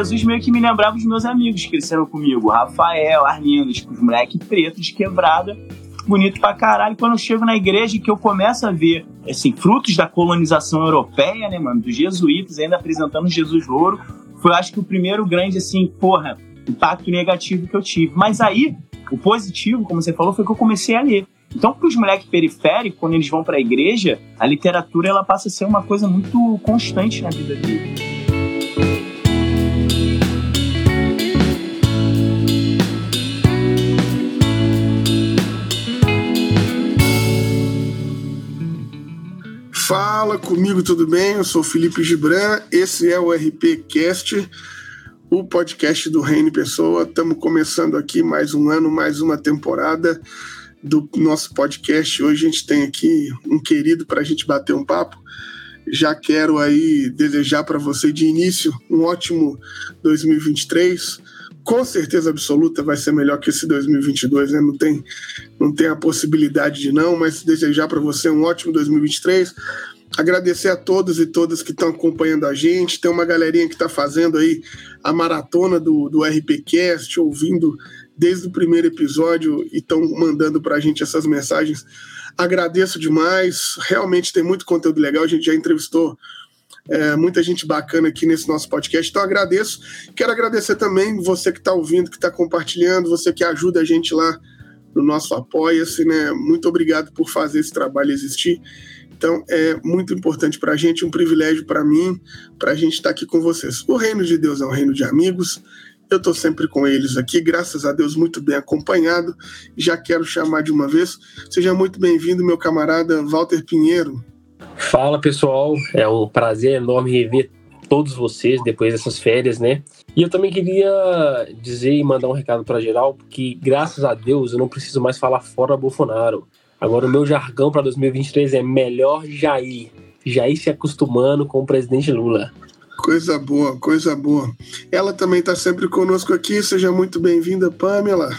Jesus meio que me lembrava os meus amigos que cresceram comigo, Rafael, Arlindo, tipo, os moleques pretos de quebrada, bonito pra caralho. Quando eu chego na igreja que eu começo a ver, assim, frutos da colonização europeia, né, mano, dos jesuítas ainda apresentando Jesus louro, foi, acho que, o primeiro grande, assim, porra, impacto negativo que eu tive. Mas aí, o positivo, como você falou, foi que eu comecei a ler. Então, para os moleques periféricos, quando eles vão para a igreja, a literatura ela passa a ser uma coisa muito constante na vida deles. Fala comigo, tudo bem? Eu sou Felipe Gibran, esse é o RP Cast, o podcast do Reino Pessoa. Estamos começando aqui mais um ano, mais uma temporada do nosso podcast. Hoje a gente tem aqui um querido para a gente bater um papo. Já quero aí desejar para você de início um ótimo 2023 com certeza absoluta vai ser melhor que esse 2022, né? Não tem, não tem a possibilidade de não, mas desejar para você um ótimo 2023. Agradecer a todos e todas que estão acompanhando a gente. Tem uma galerinha que está fazendo aí a maratona do, do RPCast, ouvindo desde o primeiro episódio e estão mandando para a gente essas mensagens. Agradeço demais. Realmente tem muito conteúdo legal. A gente já entrevistou é, muita gente bacana aqui nesse nosso podcast. Então agradeço. Quero agradecer também você que está ouvindo, que está compartilhando, você que ajuda a gente lá no nosso Apoia-se, né? Muito obrigado por fazer esse trabalho existir. Então é muito importante para a gente, um privilégio para mim, para a gente estar tá aqui com vocês. O reino de Deus é um reino de amigos. Eu estou sempre com eles aqui, graças a Deus, muito bem acompanhado. Já quero chamar de uma vez. Seja muito bem-vindo, meu camarada Walter Pinheiro. Fala pessoal, é um prazer enorme rever todos vocês depois dessas férias, né? E eu também queria dizer e mandar um recado para geral, porque graças a Deus eu não preciso mais falar fora Bolsonaro. Agora o meu jargão para 2023 é melhor Jair. Jair se acostumando com o presidente Lula. Coisa boa, coisa boa. Ela também está sempre conosco aqui. Seja muito bem-vinda, Pamela.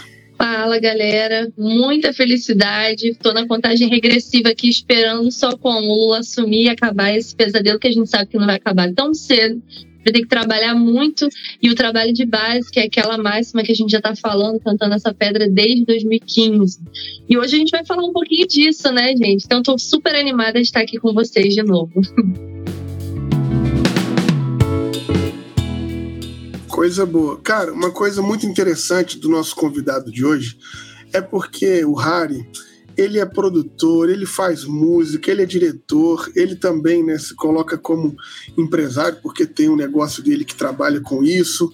Fala, galera. Muita felicidade. Estou na contagem regressiva aqui, esperando só com o Lula assumir e acabar esse pesadelo que a gente sabe que não vai acabar tão cedo. Vai ter que trabalhar muito. E o trabalho de base, que é aquela máxima que a gente já está falando, cantando essa pedra desde 2015. E hoje a gente vai falar um pouquinho disso, né, gente? Então, estou super animada de estar aqui com vocês de novo. Coisa boa. Cara, uma coisa muito interessante do nosso convidado de hoje é porque o Harry, ele é produtor, ele faz música, ele é diretor, ele também né, se coloca como empresário, porque tem um negócio dele que trabalha com isso.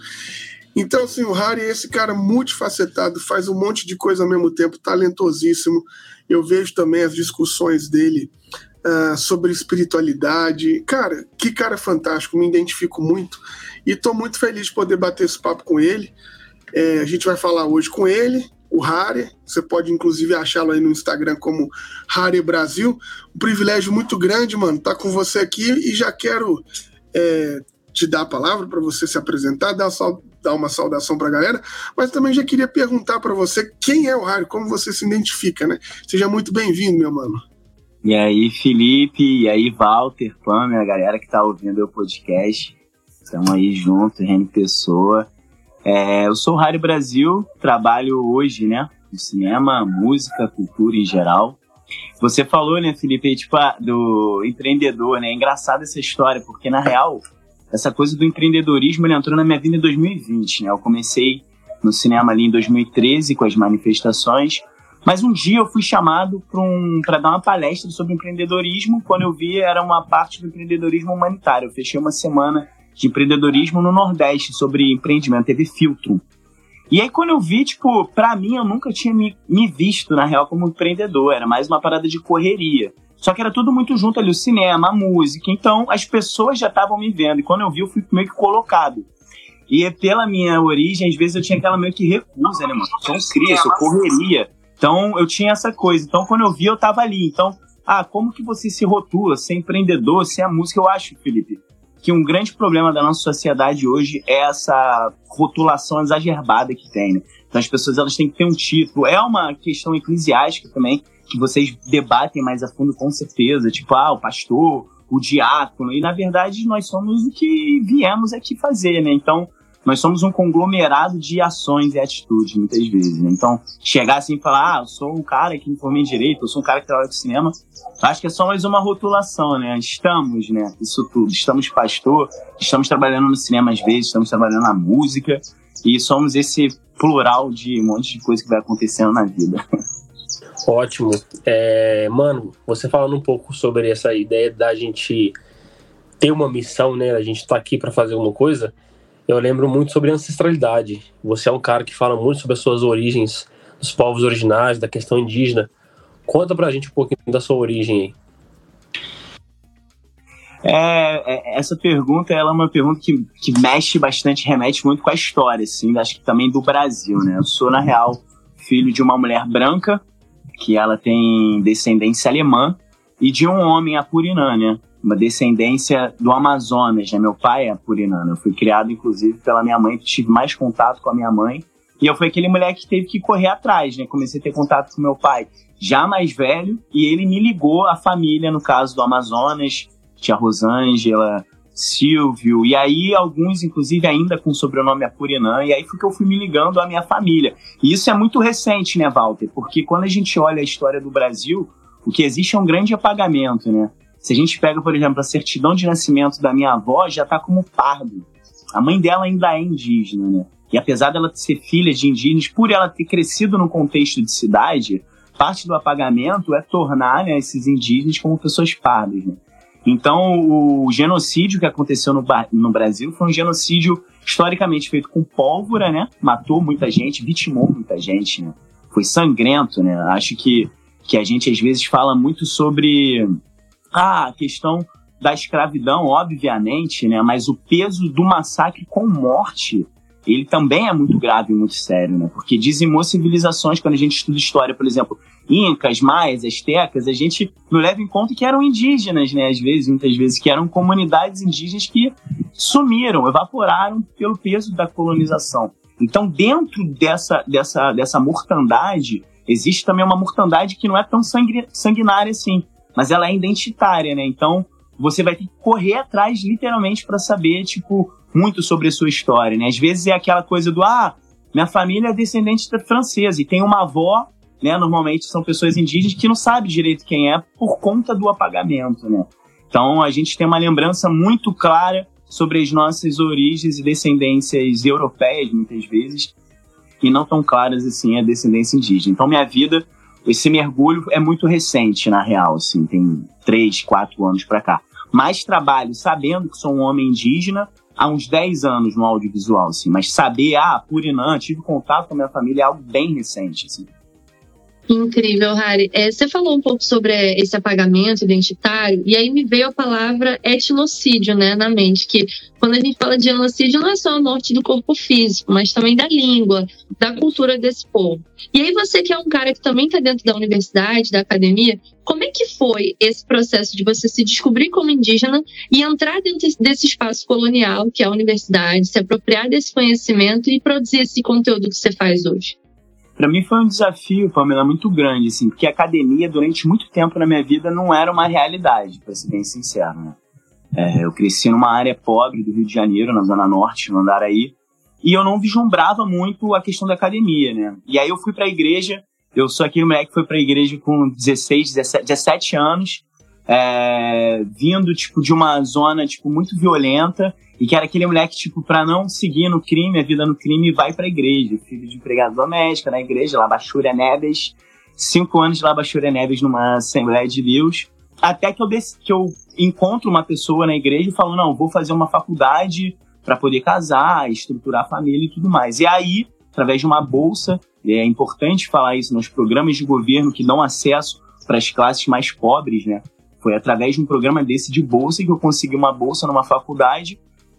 Então, assim, o Harry é esse cara multifacetado, faz um monte de coisa ao mesmo tempo, talentosíssimo. Eu vejo também as discussões dele uh, sobre espiritualidade. Cara, que cara fantástico, me identifico muito. E estou muito feliz de poder bater esse papo com ele. É, a gente vai falar hoje com ele, o Harry. Você pode inclusive achá-lo aí no Instagram como Harry Brasil. Um privilégio muito grande, mano, estar tá com você aqui e já quero é, te dar a palavra para você se apresentar, dar, dar uma saudação para a galera, mas também já queria perguntar para você quem é o Harry, como você se identifica, né? Seja muito bem-vindo, meu mano. E aí, Felipe, e aí, Walter, Pamela, a galera que está ouvindo o podcast. Estamos aí juntos, Reni Pessoa. É, eu sou o Rádio Brasil, trabalho hoje, né, no cinema, música, cultura em geral. Você falou, né, Felipe, tipo, ah, do empreendedor, né? É engraçado essa história, porque na real, essa coisa do empreendedorismo ele entrou na minha vida em 2020, né? Eu comecei no cinema ali em 2013 com as manifestações, mas um dia eu fui chamado para um, dar uma palestra sobre empreendedorismo. Quando eu vi, era uma parte do empreendedorismo humanitário. Eu fechei uma semana de empreendedorismo no Nordeste, sobre empreendimento, teve filtro. E aí, quando eu vi, tipo, pra mim, eu nunca tinha me, me visto, na real, como empreendedor. Era mais uma parada de correria. Só que era tudo muito junto ali, o cinema, a música. Então, as pessoas já estavam me vendo. E quando eu vi, eu fui meio que colocado. E pela minha origem, às vezes eu tinha aquela meio que recusa, né, mano? Sou um cria, sou correria. Então, eu tinha essa coisa. Então, quando eu vi, eu tava ali. Então, ah, como que você se rotula, ser empreendedor, ser a música? Eu acho, Felipe, que um grande problema da nossa sociedade hoje é essa rotulação exagerbada que tem. Né? Então as pessoas elas têm que ter um título. É uma questão eclesiástica também, que vocês debatem mais a fundo com certeza, tipo, ah, o pastor, o diácono, e na verdade nós somos o que viemos aqui fazer, né? Então, nós somos um conglomerado de ações e atitudes, muitas vezes. Né? Então, chegar assim e falar, ah, eu sou um cara que me formei em direito, eu sou um cara que trabalha com cinema, acho que é só mais uma rotulação, né? Estamos, né? Isso tudo. Estamos pastor, estamos trabalhando no cinema às vezes, estamos trabalhando na música, e somos esse plural de um monte de coisa que vai acontecendo na vida. Ótimo. É, mano, você falando um pouco sobre essa ideia da gente ter uma missão, né? A gente tá aqui para fazer alguma coisa eu lembro muito sobre ancestralidade. Você é um cara que fala muito sobre as suas origens, dos povos originários, da questão indígena. Conta pra gente um pouquinho da sua origem aí. É, é, essa pergunta ela é uma pergunta que, que mexe bastante, remete muito com a história, assim, acho que também do Brasil, né? Eu sou, na real, filho de uma mulher branca, que ela tem descendência alemã, e de um homem apurinã, né? Uma descendência do Amazonas, né? Meu pai é purinano. Eu fui criado, inclusive, pela minha mãe, tive mais contato com a minha mãe. E eu fui aquele moleque que teve que correr atrás, né? Comecei a ter contato com meu pai já mais velho, e ele me ligou a família, no caso do Amazonas, tia Rosângela, Silvio, e aí alguns, inclusive, ainda com o sobrenome Apurinã, e aí foi que eu fui me ligando à minha família. E isso é muito recente, né, Walter? Porque quando a gente olha a história do Brasil, o que existe é um grande apagamento, né? Se a gente pega, por exemplo, a certidão de nascimento da minha avó, já está como pardo. A mãe dela ainda é indígena, né? E apesar dela ser filha de indígenas, por ela ter crescido num contexto de cidade, parte do apagamento é tornar né, esses indígenas como pessoas pardas. Né? Então, o genocídio que aconteceu no, no, Brasil foi um genocídio historicamente feito com pólvora, né? Matou muita gente, vitimou muita gente, né? Foi sangrento, né? Acho que, que a gente às vezes fala muito sobre ah, a questão da escravidão, obviamente, né? Mas o peso do massacre com morte, ele também é muito grave e muito sério, né? Porque dizimou civilizações, quando a gente estuda história, por exemplo, incas, maias, astecas, a gente não leva em conta que eram indígenas, né? Às vezes, muitas vezes, que eram comunidades indígenas que sumiram, evaporaram pelo peso da colonização. Então, dentro dessa, dessa, dessa mortandade, existe também uma mortandade que não é tão sanguinária assim mas ela é identitária, né? Então você vai ter que correr atrás, literalmente, para saber, tipo, muito sobre a sua história, né? Às vezes é aquela coisa do, ah, minha família é descendente francesa e tem uma avó, né? Normalmente são pessoas indígenas que não sabe direito quem é por conta do apagamento, né? Então a gente tem uma lembrança muito clara sobre as nossas origens e descendências europeias, muitas vezes, e não tão claras assim a descendência indígena. Então minha vida esse mergulho é muito recente, na real, assim, tem três, quatro anos para cá. Mas trabalho sabendo que sou um homem indígena há uns 10 anos no audiovisual, assim. Mas saber, ah, Purinã, tive contato com a minha família é algo bem recente, assim. Incrível, Harry. É, você falou um pouco sobre esse apagamento identitário, e aí me veio a palavra etnocídio né, na mente, que quando a gente fala de genocídio não é só a morte do corpo físico, mas também da língua, da cultura desse povo. E aí você que é um cara que também está dentro da universidade, da academia, como é que foi esse processo de você se descobrir como indígena e entrar dentro desse espaço colonial, que é a universidade, se apropriar desse conhecimento e produzir esse conteúdo que você faz hoje? Para mim foi um desafio, Pamela, muito grande, assim, porque academia, durante muito tempo na minha vida, não era uma realidade, para ser bem sincero, né? É, eu cresci numa área pobre do Rio de Janeiro, na Zona Norte, no Andaraí, e eu não vislumbrava muito a questão da academia, né? E aí eu fui para a igreja, eu sou aquele moleque que foi para a igreja com 16, 17, 17 anos, é, vindo, tipo, de uma zona, tipo, muito violenta, e que era aquele moleque, tipo, pra não seguir no crime, a vida no crime, vai pra igreja. Filho de empregado doméstica na igreja, Labachúria Neves. Cinco anos de Labachúria Neves numa Assembleia de Deus. Até que eu, que eu encontro uma pessoa na igreja e falo, não, vou fazer uma faculdade para poder casar, estruturar a família e tudo mais. E aí, através de uma bolsa, é importante falar isso nos programas de governo que dão acesso para as classes mais pobres, né? Foi através de um programa desse de bolsa que eu consegui uma bolsa numa faculdade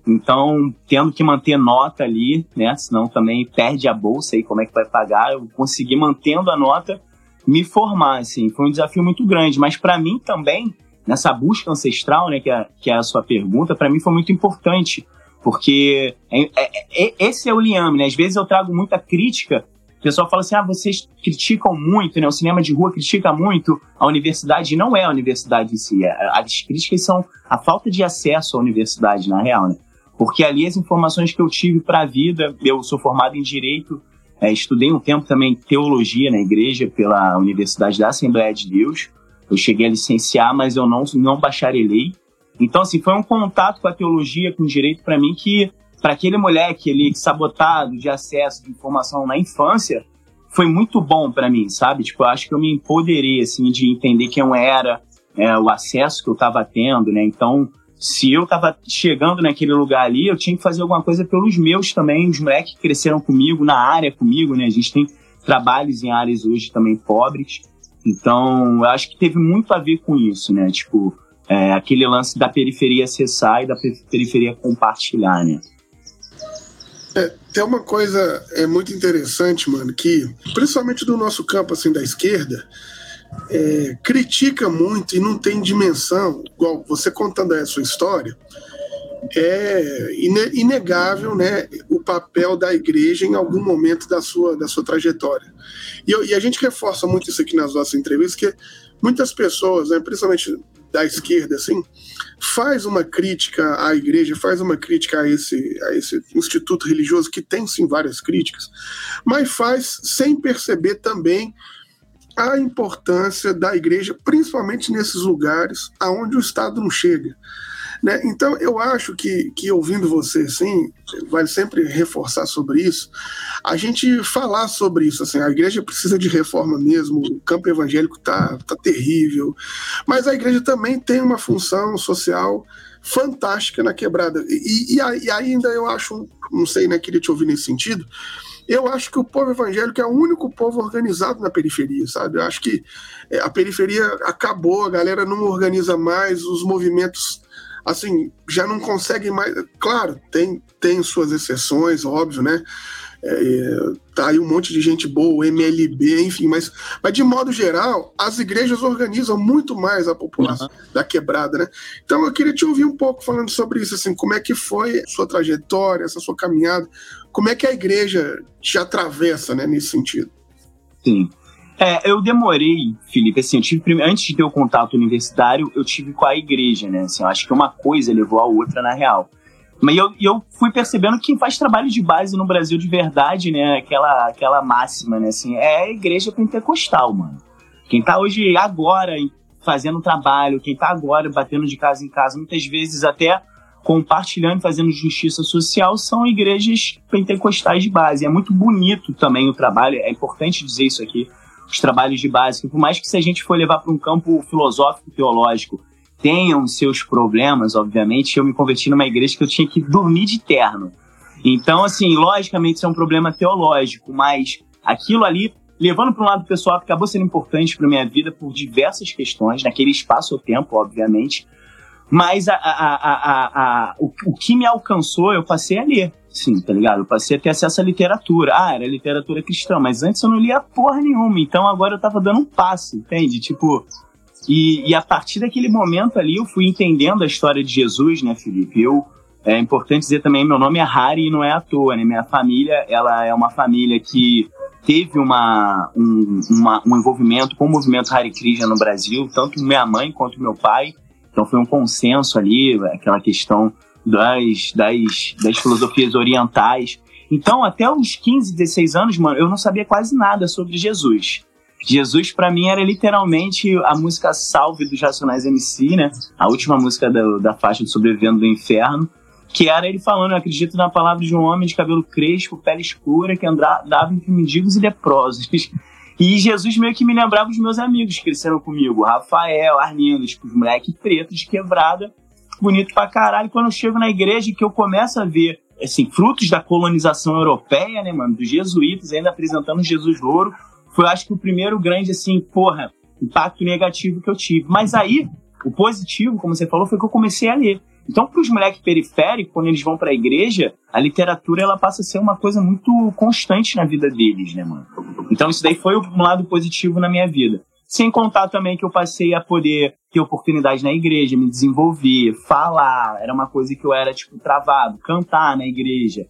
então, tendo que manter nota ali, né? Senão também perde a bolsa aí, como é que vai pagar? Eu consegui mantendo a nota me formar, assim. Foi um desafio muito grande, mas para mim também, nessa busca ancestral, né, que é, que é a sua pergunta, para mim foi muito importante, porque é, é, é, esse é o liame, né? Às vezes eu trago muita crítica, o pessoal fala assim, ah, vocês criticam muito, né? O cinema de rua critica muito a universidade, não é a universidade em si. É, as críticas são a falta de acesso à universidade, na real, né? porque ali as informações que eu tive para a vida, eu sou formado em direito, é, estudei um tempo também teologia na igreja pela Universidade da Assembleia de Deus. Eu cheguei a licenciar, mas eu não não bacharelei. Então assim, foi um contato com a teologia, com o direito para mim que para aquele moleque ali sabotado de acesso de informação na infância, foi muito bom para mim, sabe? Tipo, eu acho que eu me empoderei assim de entender quem eu era, é, o acesso que eu estava tendo, né? Então, se eu estava chegando naquele lugar ali, eu tinha que fazer alguma coisa pelos meus também, os moleques que cresceram comigo, na área comigo, né? A gente tem trabalhos em áreas hoje também pobres. Então, eu acho que teve muito a ver com isso, né? Tipo, é, aquele lance da periferia acessar e da periferia compartilhar, né? Tem uma coisa é muito interessante, mano, que principalmente do nosso campo assim da esquerda, é, critica muito e não tem dimensão, igual você contando a sua história, é inegável né, o papel da igreja em algum momento da sua, da sua trajetória. E, e a gente reforça muito isso aqui nas nossas entrevistas, que muitas pessoas, né, principalmente da esquerda, assim, faz uma crítica à igreja, faz uma crítica a esse, a esse instituto religioso, que tem sim várias críticas, mas faz sem perceber também a importância da igreja, principalmente nesses lugares aonde o Estado não chega. Né? Então, eu acho que, que ouvindo você, sim, vai sempre reforçar sobre isso, a gente falar sobre isso. Assim, a igreja precisa de reforma mesmo, o campo evangélico está tá terrível, mas a igreja também tem uma função social fantástica na quebrada. E, e, e ainda eu acho, não sei, né, queria te ouvir nesse sentido, eu acho que o povo evangélico é o único povo organizado na periferia, sabe? Eu acho que é, a periferia acabou, a galera não organiza mais, os movimentos assim já não conseguem mais. Claro, tem, tem suas exceções, óbvio, né? É, tá aí um monte de gente boa, MLB, enfim, mas, mas de modo geral, as igrejas organizam muito mais a população uhum. da quebrada, né? Então eu queria te ouvir um pouco falando sobre isso, assim, como é que foi sua trajetória, essa sua caminhada, como é que a igreja te atravessa, né, nesse sentido? Sim. É, eu demorei, Felipe, assim, eu tive, antes de ter o contato universitário, eu tive com a igreja, né? Assim, eu acho que uma coisa levou a outra na real. Mas eu, eu fui percebendo que quem faz trabalho de base no Brasil de verdade, né? Aquela, aquela máxima, né? Assim, é a igreja pentecostal, mano. Quem tá hoje, agora, fazendo trabalho, quem tá agora batendo de casa em casa, muitas vezes até compartilhando, fazendo justiça social, são igrejas pentecostais de base. É muito bonito também o trabalho, é importante dizer isso aqui. Os trabalhos de base, por mais que se a gente for levar para um campo filosófico, teológico, tenham seus problemas, obviamente, eu me converti numa igreja que eu tinha que dormir de terno. Então, assim, logicamente isso é um problema teológico, mas aquilo ali, levando para um lado pessoal, acabou sendo importante para minha vida por diversas questões, naquele espaço ou tempo, obviamente. Mas a, a, a, o, o, que me alcançou, eu passei a ler, sim, tá ligado? Eu passei a ter acesso à literatura. Ah, era literatura cristã, mas antes eu não lia porra nenhuma, então agora eu tava dando um passo, entende? Tipo, e, e, a partir daquele momento ali eu fui entendendo a história de Jesus, né, Felipe? Eu, é importante dizer também, meu nome é Harry e não é à toa, né? Minha família, ela é uma família que teve uma, um, uma, um envolvimento com o movimento Hare Krishna no Brasil, tanto minha mãe quanto meu pai. Então foi um consenso ali, aquela questão das, das, das filosofias orientais. Então, até os 15, 16 anos, mano, eu não sabia quase nada sobre Jesus. Jesus para mim era literalmente a música Salve dos Racionais MC, né? A última música da, da faixa de Sobrevivendo do Inferno, que era ele falando, eu acredito na palavra de um homem de cabelo crespo, pele escura, que andava entre mendigos e leprosos. E Jesus meio que me lembrava os meus amigos que cresceram comigo, Rafael, Arlindo, tipo, os moleques pretos de quebrada, bonito pra caralho. Quando eu chego na igreja que eu começo a ver, assim, frutos da colonização europeia, né, mano, dos jesuítas ainda apresentando Jesus louro, foi, acho que, o primeiro grande, assim, porra, impacto negativo que eu tive. Mas aí, o positivo, como você falou, foi que eu comecei a ler. Então, para os moleques periféricos, quando eles vão para a igreja, a literatura ela passa a ser uma coisa muito constante na vida deles, né, mano? Então, isso daí foi um lado positivo na minha vida. Sem contar também que eu passei a poder ter oportunidade na igreja, me desenvolver, falar. Era uma coisa que eu era, tipo, travado. Cantar na igreja.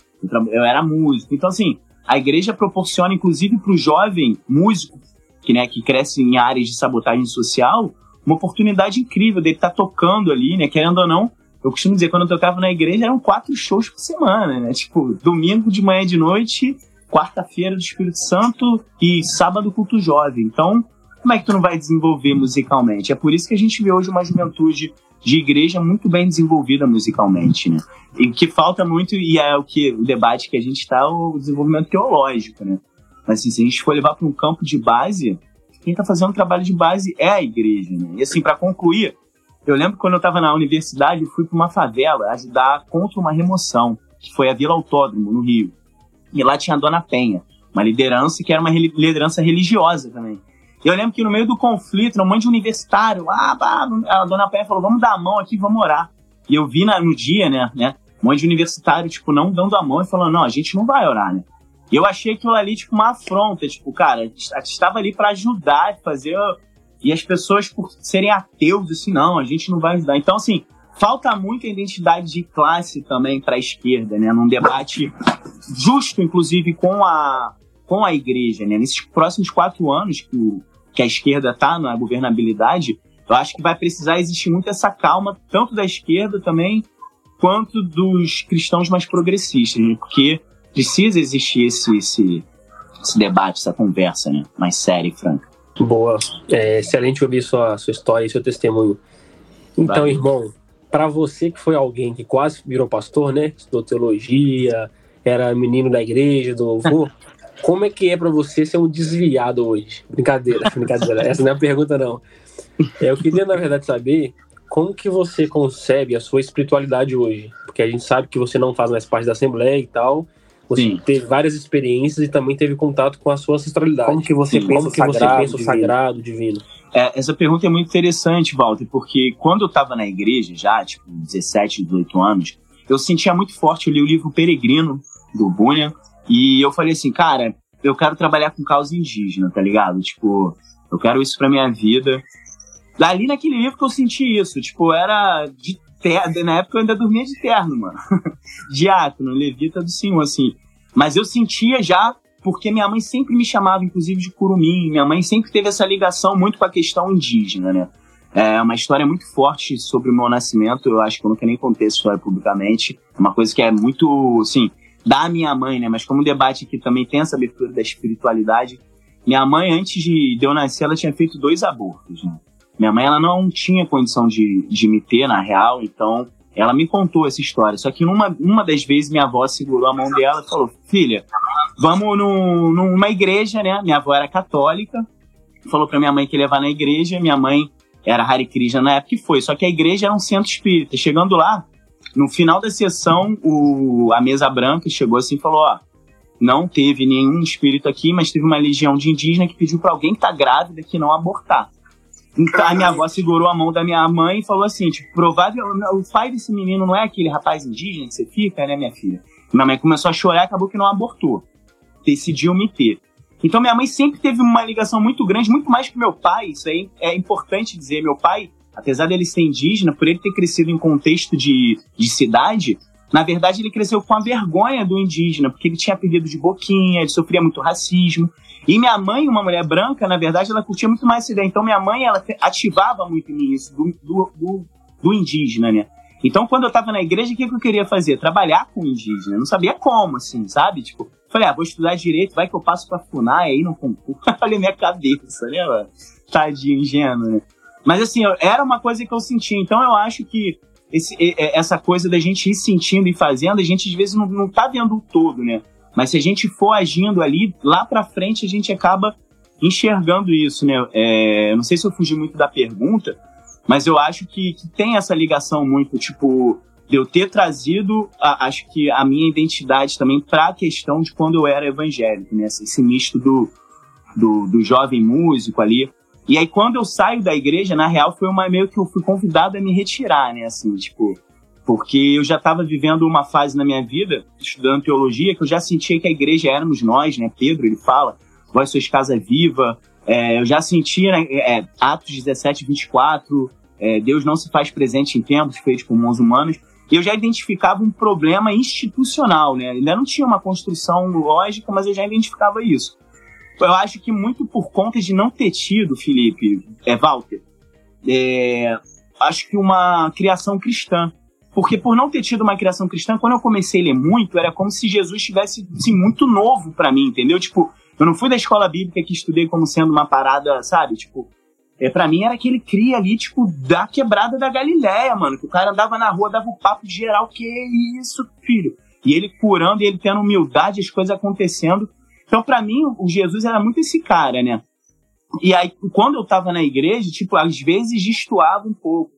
Eu, era músico. Então, assim, a igreja proporciona, inclusive, para o jovem músico, que, né, que cresce em áreas de sabotagem social, uma oportunidade incrível dele estar tá tocando ali, né, querendo ou não, eu costumo dizer, quando eu tocava na igreja, eram quatro shows por semana, né? Tipo, domingo de manhã e de noite, quarta-feira do Espírito Santo e sábado culto jovem. Então, como é que tu não vai desenvolver musicalmente? É por isso que a gente vê hoje uma juventude de igreja muito bem desenvolvida musicalmente, né? E o que falta muito, e é o que o debate que a gente está, o desenvolvimento teológico, né? Mas assim, se a gente for levar para um campo de base, quem está fazendo trabalho de base é a igreja, né? E assim, para concluir, eu lembro quando eu estava na universidade, eu fui para uma favela ajudar contra uma remoção, que foi a Vila Autódromo, no Rio. E lá tinha a Dona Penha, uma liderança que era uma liderança religiosa também. E eu lembro que no meio do conflito, um monte de universitário, lá, a Dona Penha falou, vamos dar a mão aqui, vamos orar. E eu vi na, no dia, né, né, um monte de universitário, tipo, não dando a mão e falando, não, a gente não vai orar, né. E eu achei aquilo ali, tipo, uma afronta, tipo, cara, a gente estava ali para ajudar, fazer e as pessoas, por serem ateus, assim, não, a gente não vai ajudar. Então, assim, falta muita identidade de classe também para a esquerda, né? Num debate justo, inclusive, com a, com a igreja, né? Nesses próximos quatro anos que, o, que a esquerda está na governabilidade, eu acho que vai precisar existir muito essa calma, tanto da esquerda também, quanto dos cristãos mais progressistas, né? Porque precisa existir esse, esse, esse debate, essa conversa, né? Mais séria e franca. Boa. É excelente ouvir sua, sua história e seu testemunho. Então, irmão, para você que foi alguém que quase virou pastor, né? Estudou teologia, era menino da igreja, do louvor. como é que é para você ser um desviado hoje? Brincadeira, brincadeira. Essa não é a pergunta, não. É, eu queria, na verdade, saber como que você concebe a sua espiritualidade hoje. Porque a gente sabe que você não faz mais parte da Assembleia e tal. Você Sim. teve várias experiências e também teve contato com a sua ancestralidade. Como que você Sim. pensa Como que sagrado, você pensa o sagrado, divino? É, essa pergunta é muito interessante, Walter, porque quando eu estava na igreja já, tipo, 17, 18 anos, eu sentia muito forte, eu li o livro Peregrino, do Bunyan, e eu falei assim, cara, eu quero trabalhar com causa indígena, tá ligado? Tipo, eu quero isso pra minha vida. Dali naquele livro que eu senti isso, tipo, era de terno. Na época eu ainda dormia de terno, mano. Diácono, levita do Senhor, assim. Mas eu sentia já, porque minha mãe sempre me chamava, inclusive, de curumim. Minha mãe sempre teve essa ligação muito com a questão indígena, né? É uma história muito forte sobre o meu nascimento. Eu acho que eu nunca nem contei essa história publicamente. É uma coisa que é muito, assim, da minha mãe, né? Mas como o debate aqui também tem essa abertura da espiritualidade. Minha mãe, antes de, de eu nascer, ela tinha feito dois abortos, né? Minha mãe ela não tinha condição de, de me ter, na real, então ela me contou essa história. Só que numa uma das vezes minha avó segurou a mão dela e falou: Filha, vamos no, numa igreja, né? Minha avó era católica, falou pra minha mãe que ia levar na igreja. Minha mãe era Hare Krishna na época e foi. Só que a igreja era um centro espírita. Chegando lá, no final da sessão, o, a mesa branca chegou assim e falou: Ó, não teve nenhum espírito aqui, mas teve uma legião de indígena que pediu para alguém que tá grávida que não abortar. Então, a minha avó segurou a mão da minha mãe e falou assim, tipo, provável, o pai desse menino não é aquele rapaz indígena que você fica, né, minha filha? Minha mãe começou a chorar e acabou que não abortou. Decidiu me ter. Então minha mãe sempre teve uma ligação muito grande, muito mais que meu pai, isso aí é importante dizer. Meu pai, apesar dele ser indígena, por ele ter crescido em contexto de, de cidade, na verdade ele cresceu com a vergonha do indígena, porque ele tinha perdido de boquinha, ele sofria muito racismo. E minha mãe, uma mulher branca, na verdade, ela curtia muito mais essa ideia. Então minha mãe, ela ativava muito em isso, do, do, do, do indígena, né? Então, quando eu tava na igreja, o que, que eu queria fazer? Trabalhar com indígena. Eu não sabia como, assim, sabe? Tipo, falei, ah, vou estudar direito, vai que eu passo pra FUNAI aí no concurso. Olha minha cabeça, né, mano? Tadinho, ingênuo, né? Mas, assim, era uma coisa que eu sentia. Então, eu acho que esse, essa coisa da gente ir sentindo e fazendo, a gente às vezes não, não tá vendo o todo, né? Mas se a gente for agindo ali, lá para frente a gente acaba enxergando isso, né? É, não sei se eu fugi muito da pergunta, mas eu acho que, que tem essa ligação muito, tipo, de eu ter trazido, a, acho que a minha identidade também para a questão de quando eu era evangélico, né? Esse misto do, do, do jovem músico ali. E aí, quando eu saio da igreja, na real, foi uma meio que eu fui convidado a me retirar, né? Assim, tipo, porque eu já estava vivendo uma fase na minha vida, estudando teologia, que eu já sentia que a igreja éramos nós, né? Pedro, ele fala, vós sois casa viva. É, eu já sentia, né, é, Atos 17, 24, é, Deus não se faz presente em tempos feitos por mãos humanas. E eu já identificava um problema institucional, né? Ainda não tinha uma construção lógica, mas eu já identificava isso. Eu acho que muito por conta de não ter tido, Felipe, é, Walter, é, acho que uma criação cristã porque por não ter tido uma criação cristã, quando eu comecei a ler muito, era como se Jesus estivesse assim, muito novo para mim, entendeu? Tipo, eu não fui da escola bíblica que estudei como sendo uma parada, sabe? Tipo, é, para mim era aquele cria ali, tipo, da quebrada da Galileia, mano. Que o cara andava na rua, dava o papo de geral, que isso, filho? E ele curando, e ele tendo humildade, as coisas acontecendo. Então, para mim, o Jesus era muito esse cara, né? E aí, quando eu tava na igreja, tipo, às vezes destoava um pouco.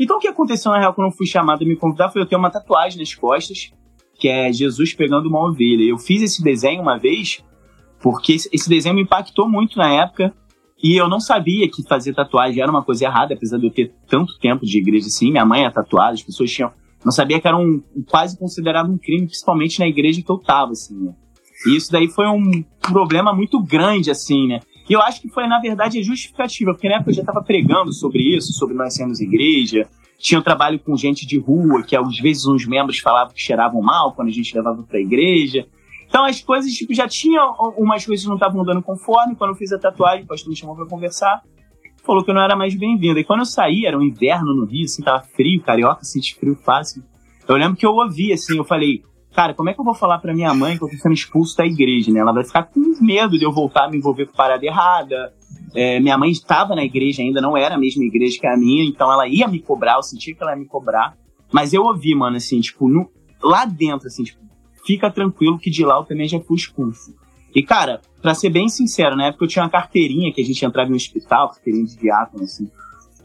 Então, o que aconteceu na real quando eu fui chamado a me convidar foi eu ter uma tatuagem nas costas, que é Jesus pegando uma ovelha. Eu fiz esse desenho uma vez, porque esse desenho me impactou muito na época, e eu não sabia que fazer tatuagem era uma coisa errada, apesar de eu ter tanto tempo de igreja assim. Minha mãe é tatuada, as pessoas tinham. Não sabia que era um, quase considerado um crime, principalmente na igreja que eu tava, assim, né? E isso daí foi um problema muito grande, assim, né? E eu acho que foi, na verdade, a justificativa, porque na época eu já estava pregando sobre isso, sobre nós sermos igreja. Tinha um trabalho com gente de rua, que às vezes uns membros falavam que cheiravam mal quando a gente levava para a igreja. Então as coisas, tipo, já tinham umas coisas que não estavam dando conforme. Quando eu fiz a tatuagem, o pastor me chamou para conversar. Falou que eu não era mais bem-vindo. E quando eu saí, era um inverno no Rio, assim, tava frio, carioca, sente frio fácil. Eu lembro que eu ouvi, assim, eu falei, cara, como é que eu vou falar pra minha mãe que eu tô sendo expulso da igreja, né? Ela vai ficar com medo de eu voltar a me envolver com parada errada. É, minha mãe estava na igreja ainda, não era a mesma igreja que a minha, então ela ia me cobrar, eu sentia que ela ia me cobrar. Mas eu ouvi, mano, assim, tipo, no, lá dentro, assim, tipo, fica tranquilo que de lá eu também já fui expulso. E, cara, pra ser bem sincero, na época eu tinha uma carteirinha que a gente entrava no hospital, carteirinha de diácono, assim.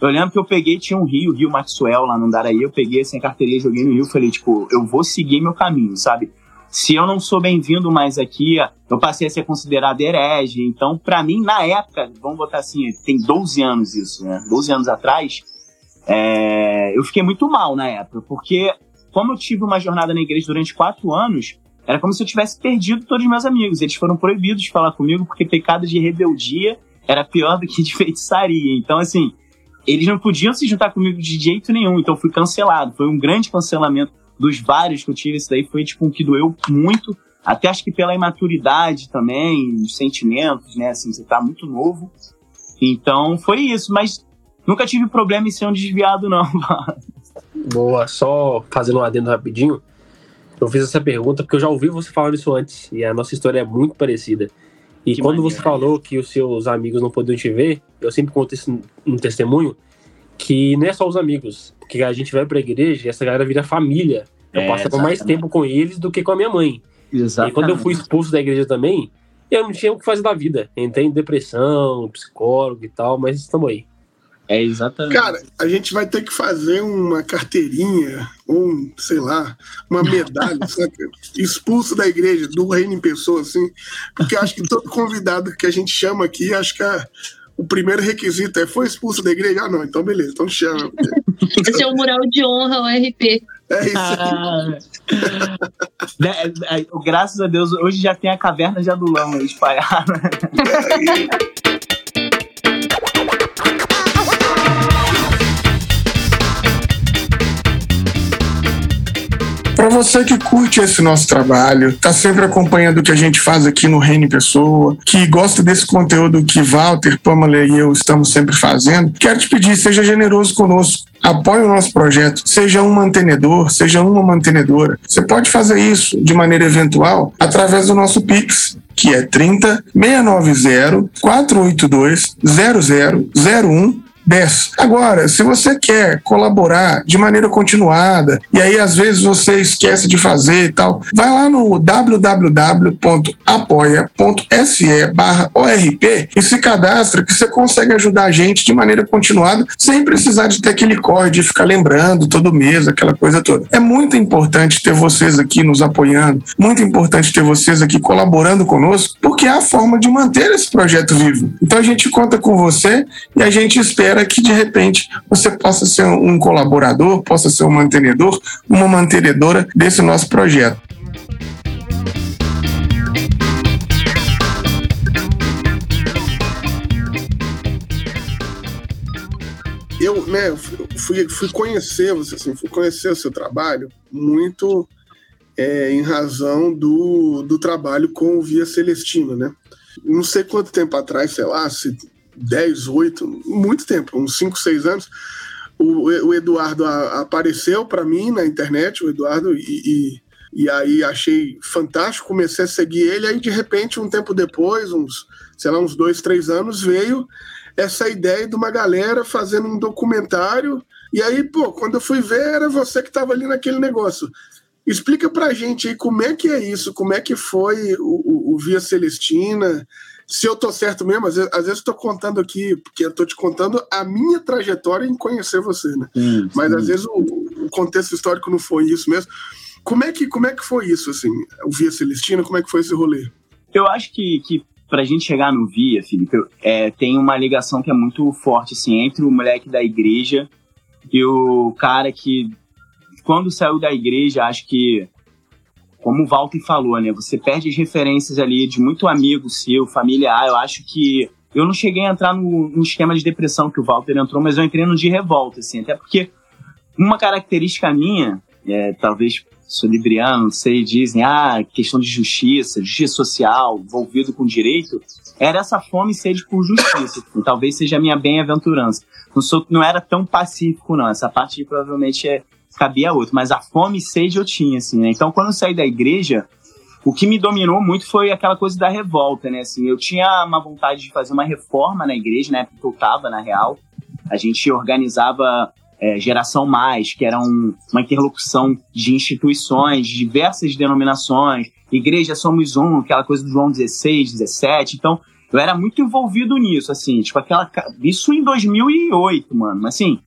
Eu lembro que eu peguei, tinha um rio, Rio Maxwell lá no Andaraí, eu peguei assim a carteirinha, joguei no rio, falei, tipo, eu vou seguir meu caminho, sabe? Se eu não sou bem-vindo mais aqui, eu passei a ser considerado herege. Então, para mim, na época, vamos botar assim, tem 12 anos isso, né? 12 anos atrás, é, eu fiquei muito mal na época, porque como eu tive uma jornada na igreja durante quatro anos, era como se eu tivesse perdido todos os meus amigos. Eles foram proibidos de falar comigo porque pecado de rebeldia era pior do que de feitiçaria. Então, assim, eles não podiam se juntar comigo de jeito nenhum, então fui cancelado. Foi um grande cancelamento dos vários que eu tive. Esse daí foi tipo um que doeu muito, até acho que pela imaturidade também, os sentimentos, né? Assim, você tá muito novo. Então foi isso, mas nunca tive problema em ser um desviado, não. Boa, só fazendo um adendo rapidinho. Eu fiz essa pergunta porque eu já ouvi você falando isso antes e a nossa história é muito parecida. E que quando maneiro, você falou que os seus amigos não podiam te ver, eu sempre conto isso no testemunho, que não é só os amigos, porque a gente vai pra igreja e essa galera vira família. Eu é, passava mais tempo com eles do que com a minha mãe. Exatamente. E quando eu fui expulso da igreja também, eu não tinha o que fazer da vida. Entrei em depressão, psicólogo e tal, mas estamos aí. É exatamente. Cara, a gente vai ter que fazer uma carteirinha, ou um, sei lá, uma medalha, sabe? expulso da igreja, do reino em pessoa, assim. Porque acho que todo convidado que a gente chama aqui, acho que a, o primeiro requisito é foi expulso da igreja? Ah, não, então beleza, então chama. Esse é o mural de honra, o RP. É isso ah, graças a Deus, hoje já tem a caverna de Adulão espalhada. É Para você que curte esse nosso trabalho, tá sempre acompanhando o que a gente faz aqui no Reino Pessoa, que gosta desse conteúdo que Walter, Pamela e eu estamos sempre fazendo, quero te pedir, seja generoso conosco. Apoie o nosso projeto, seja um mantenedor, seja uma mantenedora. Você pode fazer isso de maneira eventual através do nosso Pix, que é 30 690 482 0001 10. Agora, se você quer colaborar de maneira continuada, e aí às vezes você esquece de fazer e tal, vai lá no www.apoia.se barra ORP e se cadastra que você consegue ajudar a gente de maneira continuada, sem precisar de ter aquele corre de ficar lembrando todo mês, aquela coisa toda. É muito importante ter vocês aqui nos apoiando, muito importante ter vocês aqui colaborando conosco, porque é a forma de manter esse projeto vivo. Então a gente conta com você e a gente espera para que de repente você possa ser um colaborador, possa ser um mantenedor, uma mantenedora desse nosso projeto. eu, né, fui, fui conhecer você, assim, fui conhecer o seu trabalho muito é, em razão do, do trabalho com o Via Celestina, né? Não sei quanto tempo atrás, sei lá, se 10, 8, muito tempo, uns 5, 6 anos, o, o Eduardo a, apareceu para mim na internet, o Eduardo, e, e, e, aí achei fantástico, comecei a seguir ele, aí de repente, um tempo depois, uns, sei lá, uns dois, três anos, veio essa ideia de uma galera fazendo um documentário, e aí, pô, quando eu fui ver, era você que estava ali naquele negócio. Explica pra gente aí como é que é isso, como é que foi o, o, o Via Celestina, se eu tô certo mesmo, às vezes, às vezes eu tô contando aqui, porque eu tô te contando a minha trajetória em conhecer você, né? Sim, sim. Mas às vezes o, o, contexto histórico não foi isso mesmo. Como é que, como é que foi isso, assim, o Via Celestina, como é que foi esse rolê? Eu acho que, que pra gente chegar no Via, Felipe, é, tem uma ligação que é muito forte, assim, entre o moleque da igreja e o cara que, quando saiu da igreja, acho que como o Walter falou, né? Você perde as referências ali de muito amigo seu, familiar. Eu acho que eu não cheguei a entrar no, no esquema de depressão que o Walter entrou, mas eu entrei no de revolta, assim, até porque uma característica minha, é, talvez sou libriano, não sei, dizem, ah, questão de justiça, justiça social, envolvido com direito, era essa fome e sede por justiça. Assim, talvez seja a minha bem-aventurança. Não, sou, não era tão pacífico, não. Essa parte provavelmente é, cabia outro, mas a fome e sede eu tinha, assim, né? Então, quando eu saí da igreja, o que me dominou muito foi aquela coisa da revolta, né? Assim, eu tinha uma vontade de fazer uma reforma na igreja, na época que eu tava, na real. A gente organizava é, Geração Mais, que era um, uma interlocução de instituições, de diversas denominações. Igreja Somos Um, aquela coisa do João 16, 17. Então, eu era muito envolvido nisso, assim, tipo aquela. Isso em 2008, mano. Assim,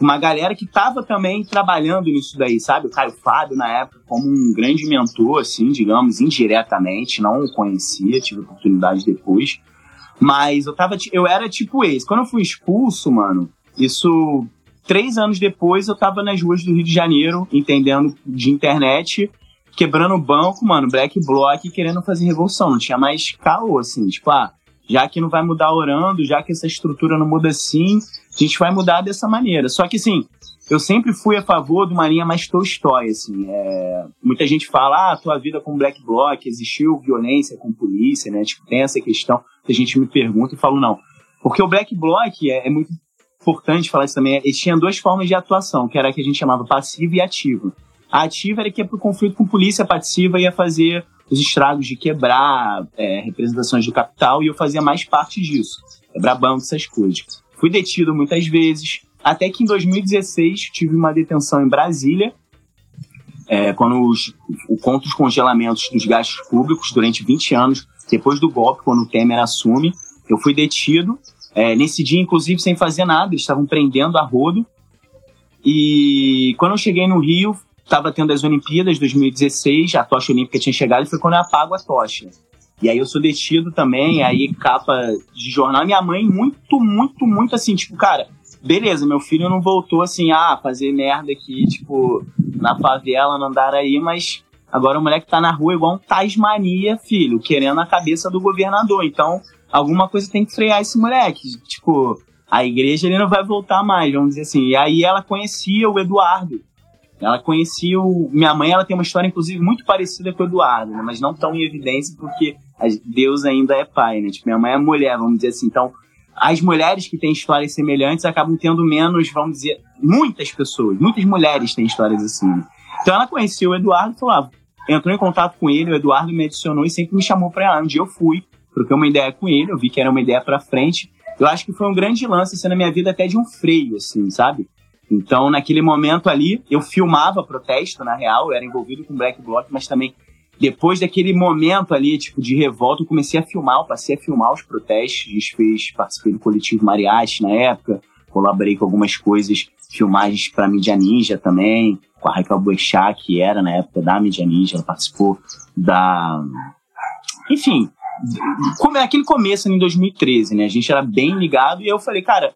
uma galera que estava também trabalhando nisso daí, sabe? O Caio Fábio, na época, como um grande mentor, assim, digamos, indiretamente, não o conhecia, tive oportunidade depois. Mas eu tava, eu era tipo esse. Quando eu fui expulso, mano, isso três anos depois eu tava nas ruas do Rio de Janeiro, entendendo de internet, quebrando banco, mano, black block, querendo fazer revolução. Não tinha mais caô, assim, tipo, ah, já que não vai mudar orando, já que essa estrutura não muda assim, a gente vai mudar dessa maneira. Só que, assim, eu sempre fui a favor de uma linha mais Tolstói, assim. É... Muita gente fala, ah, tua vida com Black Bloc, existiu violência com polícia, né? Tipo, tem essa questão que a gente me pergunta e falo, não. Porque o Black Bloc é, é muito importante falar isso também, eles tinham duas formas de atuação, que era a que a gente chamava passiva e ativa. A ativa era que ia pro conflito com polícia, a passiva ia fazer os estragos de quebrar é, representações do capital e eu fazia mais parte disso, quebrar banco, essas coisas. Fui detido muitas vezes, até que em 2016 tive uma detenção em Brasília, é, quando os, o contra os congelamentos dos gastos públicos durante 20 anos, depois do golpe, quando o Temer assume, eu fui detido. É, nesse dia, inclusive, sem fazer nada, eles estavam prendendo a rodo. E quando eu cheguei no Rio, estava tendo as Olimpíadas 2016, a tocha olímpica tinha chegado e foi quando eu apago a tocha. E aí eu sou detido também, aí capa de jornal. Minha mãe, muito, muito, muito assim, tipo, cara, beleza, meu filho não voltou assim, ah, fazer merda aqui, tipo, na favela, no andar aí, mas agora o moleque tá na rua igual um Tasmania, filho, querendo a cabeça do governador. Então, alguma coisa tem que frear esse moleque. Tipo, a igreja ele não vai voltar mais, vamos dizer assim. E aí ela conhecia o Eduardo. Ela conhecia o. Minha mãe ela tem uma história, inclusive, muito parecida com o Eduardo, né? mas não tão em evidência, porque Deus ainda é pai, né? Tipo, minha mãe é mulher, vamos dizer assim. Então, as mulheres que têm histórias semelhantes acabam tendo menos, vamos dizer, muitas pessoas, muitas mulheres têm histórias assim. Então ela conheceu o Eduardo e falou: ah, entrou em contato com ele, o Eduardo me adicionou e sempre me chamou para lá. Um dia eu fui, troquei uma ideia com ele, eu vi que era uma ideia para frente. Eu acho que foi um grande lance assim, na minha vida, até de um freio, assim, sabe? Então, naquele momento ali, eu filmava protesto, na real, eu era envolvido com Black Bloc, mas também depois daquele momento ali, tipo, de revolta, eu comecei a filmar, eu passei a filmar os protestos, desfez, participei do coletivo Mariachi na época, colaborei com algumas coisas, filmagens para Mídia Ninja também, com a Raquel Boechat, que era na época da Mídia Ninja, ela participou da... Enfim, como é aquele começo em 2013, né? A gente era bem ligado e eu falei, cara,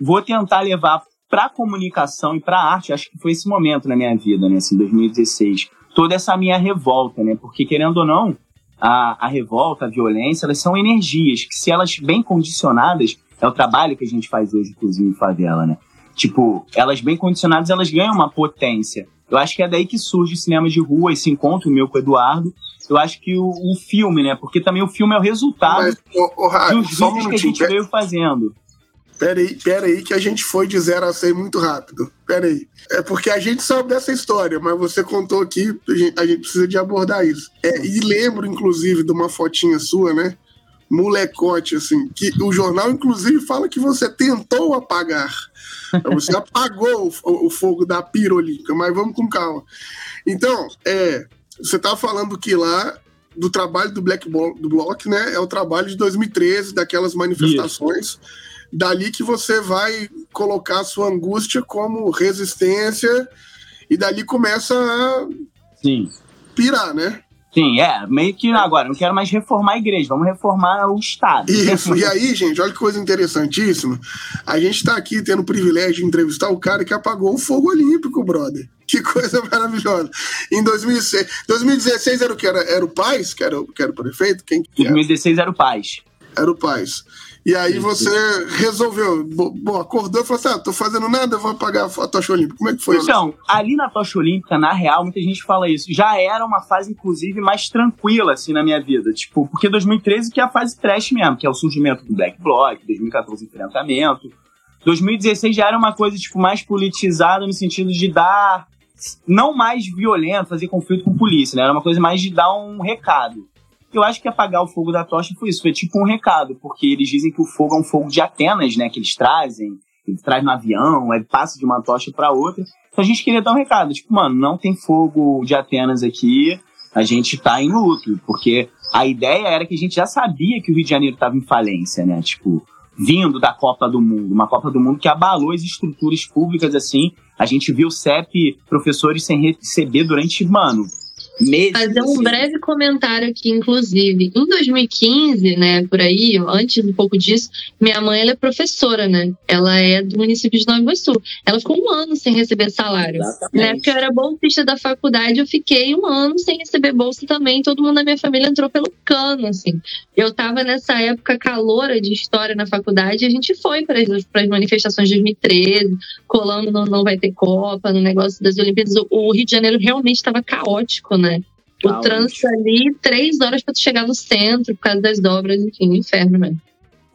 vou tentar levar para comunicação e para arte, acho que foi esse momento na minha vida, né, assim, 2016, toda essa minha revolta, né, porque querendo ou não, a, a revolta, a violência, elas são energias que se elas bem condicionadas, é o trabalho que a gente faz hoje, inclusive, em favela, né, tipo, elas bem condicionadas, elas ganham uma potência. Eu acho que é daí que surge o cinema de rua, esse encontro meu com o Eduardo, eu acho que o, o filme, né, porque também o filme é o resultado Mas, oh, oh, dos vídeos que a gente veio fazendo. Peraí, peraí, que a gente foi de 0 a 100 muito rápido. Peraí. É porque a gente sabe dessa história, mas você contou aqui, a gente, a gente precisa de abordar isso. É, e lembro, inclusive, de uma fotinha sua, né? Molecote, assim, que o jornal, inclusive, fala que você tentou apagar. Você apagou o, o, fogo da pira olímpica, mas vamos com calma. Então, é, você estava falando que lá do trabalho do Black Bloc, do Block, né? É o trabalho de 2013, daquelas manifestações. Isso. Dali que você vai colocar a sua angústia como resistência e dali começa a Sim. pirar, né? Sim, é, meio que agora, não quero mais reformar a igreja, vamos reformar o Estado. Isso, e aí, gente, olha que coisa interessantíssima. A gente está aqui tendo o privilégio de entrevistar o cara que apagou o fogo olímpico, brother. Que coisa maravilhosa. Em 2006, 2016 era o que? Era, era o Paz, que era, que era o prefeito? Quem, 2016 era o Paz. Era o Paz. E aí você resolveu, bom, acordou e falou assim: ah, tô fazendo nada, vou apagar a tocha olímpica. Como é que foi então, isso? Então, ali na tocha olímpica, na real, muita gente fala isso. Já era uma fase, inclusive, mais tranquila, assim, na minha vida. Tipo, porque 2013 que é a fase trash mesmo, que é o surgimento do Black Bloc, 2014 enfrentamento. 2016 já era uma coisa, tipo, mais politizada no sentido de dar. Não mais violento, fazer conflito com polícia, né? Era uma coisa mais de dar um recado. Eu acho que apagar o fogo da tocha foi isso, foi tipo um recado, porque eles dizem que o fogo é um fogo de Atenas, né, que eles trazem, ele traz no avião, aí passa de uma tocha para outra. Então a gente queria dar um recado, tipo, mano, não tem fogo de Atenas aqui, a gente tá em luto, porque a ideia era que a gente já sabia que o Rio de Janeiro estava em falência, né, tipo, vindo da Copa do Mundo, uma Copa do Mundo que abalou as estruturas públicas assim. A gente viu o CEP professores sem receber durante, mano, Meses, Fazer um assim. breve comentário aqui, inclusive. Em 2015, né, por aí, antes um pouco disso, minha mãe ela é professora, né? Ela é do município de Nova Iguaçu. Ela ficou um ano sem receber salário. Exatamente. Na época eu era bolsista da faculdade, eu fiquei um ano sem receber bolsa também. Todo mundo da minha família entrou pelo cano, assim. Eu tava nessa época caloura de história na faculdade e a gente foi para as manifestações de 2013, colando no Não Vai Ter Copa, no negócio das Olimpíadas. O Rio de Janeiro realmente estava caótico, né? Né? O trânsito ali, três horas para tu chegar no centro por causa das dobras, enfim, inferno mesmo.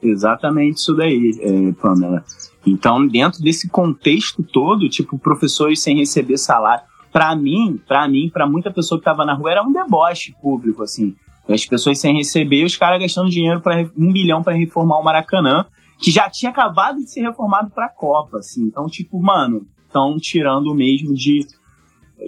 Exatamente isso daí, é, Pamela. Então, dentro desse contexto todo, tipo, professores sem receber salário, para mim, para mim, para muita pessoa que tava na rua, era um deboche público, assim. As pessoas sem receber, os caras gastando dinheiro para um milhão para reformar o Maracanã, que já tinha acabado de ser reformado para a Copa, assim. Então, tipo, mano, estão tirando mesmo de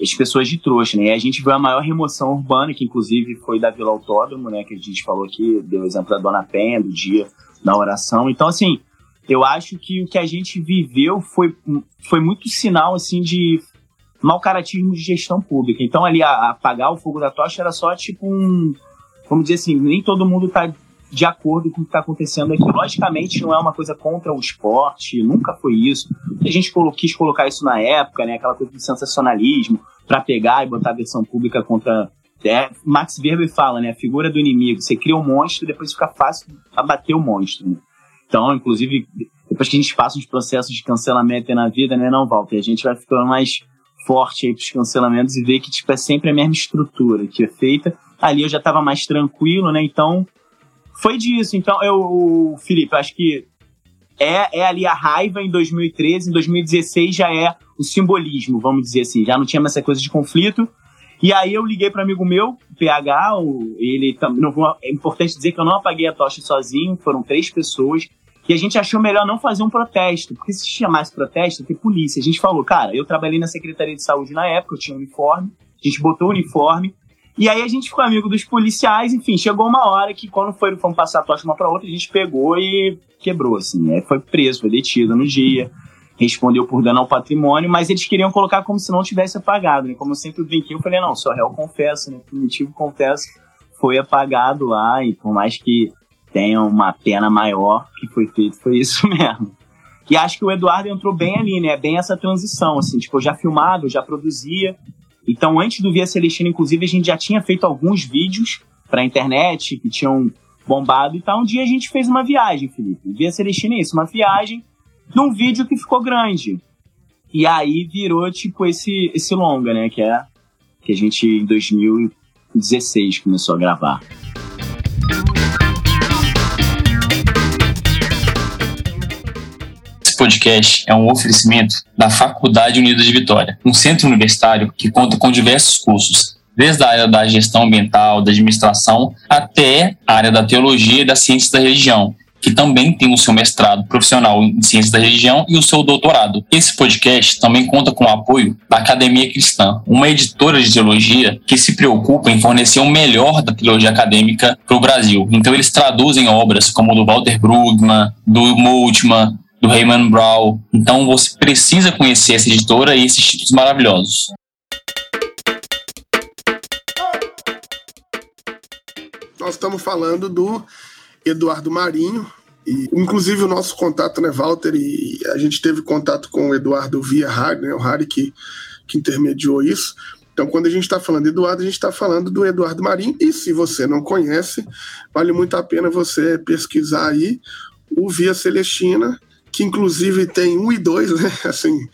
as pessoas de trouxa, né? E a gente viu a maior remoção urbana, que inclusive foi da Vila Autódromo, né? Que a gente falou aqui, deu o exemplo da Dona Penha, do dia da oração. Então, assim, eu acho que o que a gente viveu foi, foi muito sinal, assim, de mau caratismo de gestão pública. Então, ali, a, apagar o fogo da tocha era só, tipo, um... Vamos dizer assim, nem todo mundo tá de acordo com o que está acontecendo aqui. Logicamente, não é uma coisa contra o esporte, nunca foi isso. A gente quis colocar isso na época, né? Aquela coisa de sensacionalismo, para pegar e botar a versão pública contra. É, Max Weber fala, né? A figura do inimigo. Você cria um monstro e depois fica fácil abater o monstro. Né? Então, inclusive, depois que a gente passa uns processos de cancelamento na vida, né? Não, Walter, a gente vai ficando mais forte aí pros cancelamentos e ver que, tipo, é sempre a mesma estrutura que é feita. Ali eu já estava mais tranquilo, né? Então, foi disso. Então, eu, Felipe, acho que é, é ali a raiva em 2013, em 2016 já é o simbolismo, vamos dizer assim. Já não tinha mais essa coisa de conflito. E aí eu liguei para amigo meu, PH, ele não é importante dizer que eu não apaguei a tocha sozinho, foram três pessoas. E a gente achou melhor não fazer um protesto, porque se chamasse protesto, tem polícia. A gente falou, cara, eu trabalhei na Secretaria de Saúde na época, eu tinha um uniforme, a gente botou o uniforme, e aí a gente ficou amigo dos policiais, enfim, chegou uma hora que quando foi, fomos passar a tocha uma pra outra, a gente pegou e quebrou, assim. Aí foi preso, foi detido no dia, respondeu por dano ao patrimônio, mas eles queriam colocar como se não tivesse apagado, né? Como eu sempre brinquei, eu falei, não, só réu confesso, né? Primitivo confesso, foi apagado lá, e por mais que tenha uma pena maior, que foi feito foi isso mesmo. E acho que o Eduardo entrou bem ali, né? Bem essa transição, assim, tipo, eu já filmava, eu já produzia, então, antes do Via Celestina, inclusive, a gente já tinha feito alguns vídeos para a internet que tinham bombado e tal. Um dia a gente fez uma viagem, Felipe. Via Celestina é isso, uma viagem num vídeo que ficou grande. E aí virou, tipo, esse, esse longa, né? Que é que a gente, em 2016, começou a gravar. Podcast é um oferecimento da Faculdade Unida de Vitória, um centro universitário que conta com diversos cursos, desde a área da gestão ambiental, da administração, até a área da teologia e das ciências da religião, que também tem o seu mestrado profissional em ciências da religião e o seu doutorado. Esse podcast também conta com o apoio da Academia Cristã, uma editora de teologia que se preocupa em fornecer o melhor da teologia acadêmica para o Brasil. Então eles traduzem obras como do Walter Brugman, do Moltmann, do Raymond Brown. Então você precisa conhecer essa editora e esses títulos maravilhosos. Nós estamos falando do Eduardo Marinho. E, inclusive o nosso contato, né, Walter, e a gente teve contato com o Eduardo via Harry, né, o Harry que, que intermediou isso. Então, quando a gente está falando de Eduardo, a gente está falando do Eduardo Marinho. E se você não conhece, vale muito a pena você pesquisar aí o Via Celestina, que inclusive tem um e dois, né? Assim,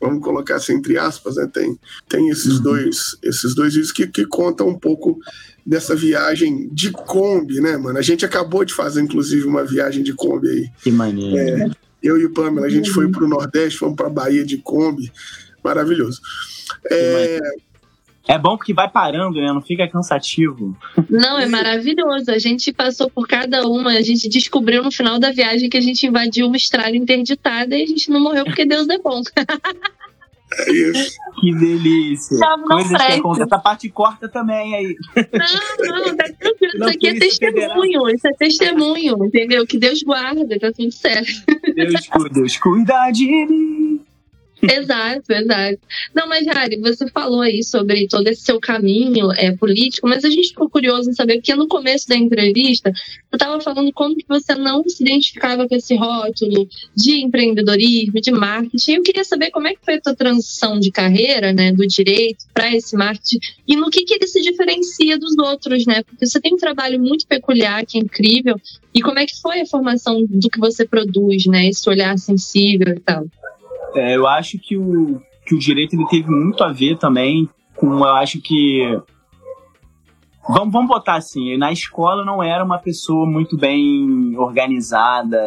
vamos colocar assim entre aspas, né? Tem, tem esses uhum. dois esses dois vídeos que, que contam um pouco dessa viagem de Kombi, né, mano? A gente acabou de fazer, inclusive, uma viagem de Kombi aí. Que maneiro. É, eu e o Pamela, a gente foi para o Nordeste, fomos para Bahia de Kombi. Maravilhoso. É, é bom porque vai parando, né? Não fica cansativo. Não, é maravilhoso. A gente passou por cada uma, a gente descobriu no final da viagem que a gente invadiu uma estrada interditada e a gente não morreu porque Deus é bom. É isso. Que delícia. Coisas que acontecem. Essa parte corta também aí. Não, não, tá tranquilo. Isso aqui é testemunho. Isso é testemunho, entendeu? Que Deus guarda, tá tudo certo. Deus, Deus cuida de mim. Exato, exato. Não, mas, Harry, você falou aí sobre todo esse seu caminho é, político, mas a gente ficou curioso em saber, porque no começo da entrevista, você estava falando como que você não se identificava com esse rótulo de empreendedorismo, de marketing. Eu queria saber como é que foi a tua transição de carreira, né, do direito para esse marketing, e no que, que ele se diferencia dos outros, né? Porque você tem um trabalho muito peculiar, que é incrível, e como é que foi a formação do que você produz, né? Esse olhar sensível e tal. É, eu acho que o, que o direito ele teve muito a ver também com, eu acho que. Vamos, vamos botar assim, na escola eu não era uma pessoa muito bem organizada,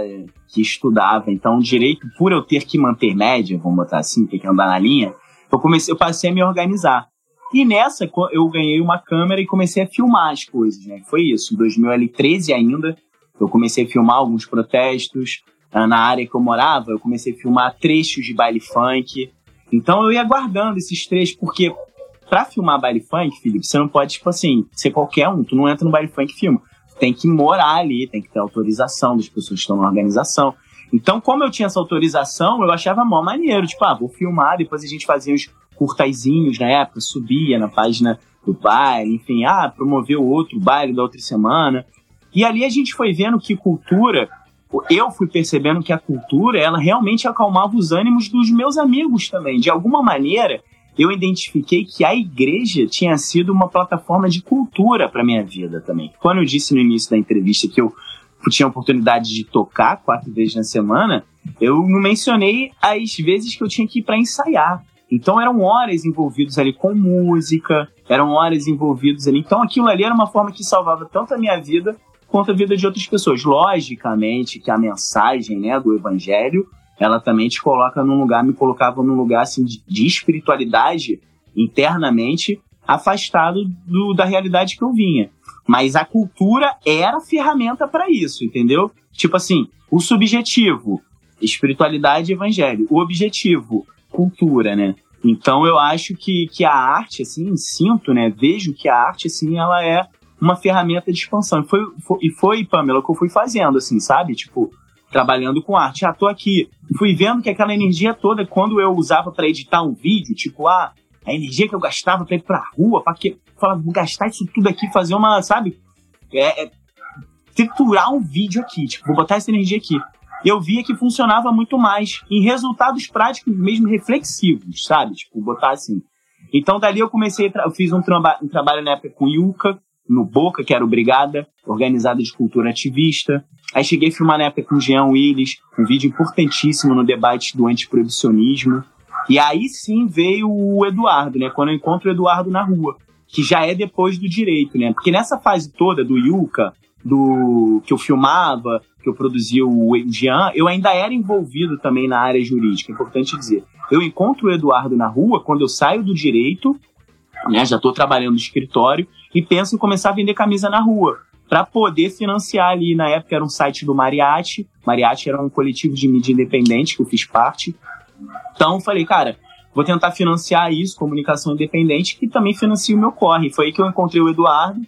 que estudava. Então, o direito, por eu ter que manter média, vamos botar assim, ter que andar na linha, eu comecei, eu passei a me organizar. E nessa eu ganhei uma câmera e comecei a filmar as coisas, né? Foi isso, em 2013 ainda, eu comecei a filmar alguns protestos, na área que eu morava, eu comecei a filmar trechos de baile funk. Então eu ia guardando esses trechos, porque pra filmar baile funk, Felipe, você não pode, tipo assim, ser qualquer um. Tu não entra no baile funk e filma. Tem que morar ali, tem que ter autorização das pessoas que estão na organização. Então, como eu tinha essa autorização, eu achava mó maneiro. Tipo, ah, vou filmar, depois a gente fazia uns curtaizinhos na época, subia na página do baile, enfim, ah, promoveu outro baile da outra semana. E ali a gente foi vendo que cultura eu fui percebendo que a cultura, ela realmente acalmava os ânimos dos meus amigos também. De alguma maneira, eu identifiquei que a igreja tinha sido uma plataforma de cultura para minha vida também. Quando eu disse no início da entrevista que eu tinha a oportunidade de tocar quatro vezes na semana, eu não mencionei as vezes que eu tinha que ir para ensaiar. Então eram horas envolvidos ali com música, eram horas envolvidos ali. Então aquilo ali era uma forma que salvava tanto a minha vida quanto a vida de outras pessoas. Logicamente que a mensagem né, do evangelho, ela também te coloca num lugar, me colocava num lugar assim, de, de espiritualidade internamente afastado do, da realidade que eu vinha. Mas a cultura era ferramenta para isso, entendeu? Tipo assim, o subjetivo, espiritualidade e evangelho. O objetivo, cultura, né? Então eu acho que, que a arte, assim, sinto, né? Vejo que a arte, assim, ela é uma ferramenta de expansão. E foi, foi, e foi, Pamela, que eu fui fazendo, assim, sabe? Tipo, trabalhando com arte. Ah, tô aqui. Fui vendo que aquela energia toda, quando eu usava para editar um vídeo, tipo, ah, a energia que eu gastava pra ir pra rua, pra que. Falava, vou gastar isso tudo aqui, fazer uma, sabe? É, é, triturar um vídeo aqui, tipo, vou botar essa energia aqui. Eu via que funcionava muito mais em resultados práticos, mesmo reflexivos, sabe? Tipo, botar assim. Então, dali eu comecei, eu fiz um, traba um trabalho na época com Yuka, no Boca, que era o Brigada, organizada de cultura ativista. Aí cheguei a filmar na época com o Jean Willis, um vídeo importantíssimo no debate do antiproibicionismo. E aí sim veio o Eduardo, né? Quando eu encontro o Eduardo na rua, que já é depois do direito, né? Porque nessa fase toda do Yuca, do que eu filmava, que eu produzia o Jean, eu ainda era envolvido também na área jurídica, é importante dizer. Eu encontro o Eduardo na rua quando eu saio do direito, né, já estou trabalhando no escritório, e penso em começar a vender camisa na rua, para poder financiar ali, na época era um site do Mariachi, Mariachi era um coletivo de mídia independente que eu fiz parte, então falei, cara, vou tentar financiar isso, comunicação independente, que também financia o meu corre. Foi aí que eu encontrei o Eduardo,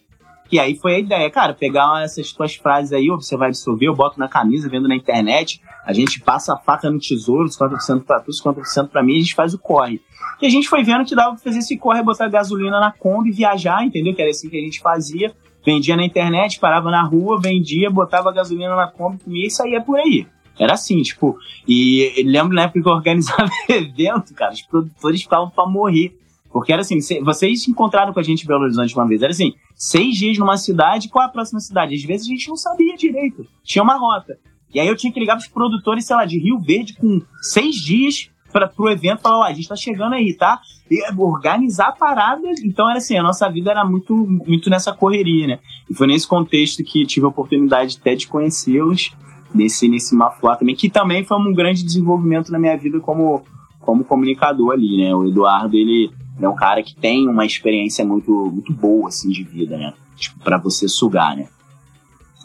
e aí foi a ideia, cara, pegar essas tuas frases aí, você vai absorver, eu boto na camisa, vendo na internet, a gente passa a faca no tesouro, 50% pra tu, 50% pra mim, a gente faz o corre. E a gente foi vendo que dava pra fazer esse corre, botar gasolina na Kombi, viajar, entendeu? Que era assim que a gente fazia. Vendia na internet, parava na rua, vendia, botava gasolina na Kombi, comia e saía por aí. Era assim, tipo, e lembro na época que eu organizava evento, cara, os produtores ficavam pra morrer. Porque era assim, vocês se encontraram com a gente em Belo Horizonte uma vez, era assim, seis dias numa cidade, qual a próxima cidade? Às vezes a gente não sabia direito, tinha uma rota. E aí eu tinha que ligar pros produtores, sei lá, de Rio Verde com seis dias para pro evento falar, ó, a gente tá chegando aí, tá? E organizar a parada. Então era assim, a nossa vida era muito, muito nessa correria, né? E foi nesse contexto que tive a oportunidade até de conhecê-los nesse, nesse Mafuá também, que também foi um grande desenvolvimento na minha vida como, como comunicador ali, né? O Eduardo, ele é um cara que tem uma experiência muito, muito boa, assim, de vida, né? Tipo, pra você sugar, né?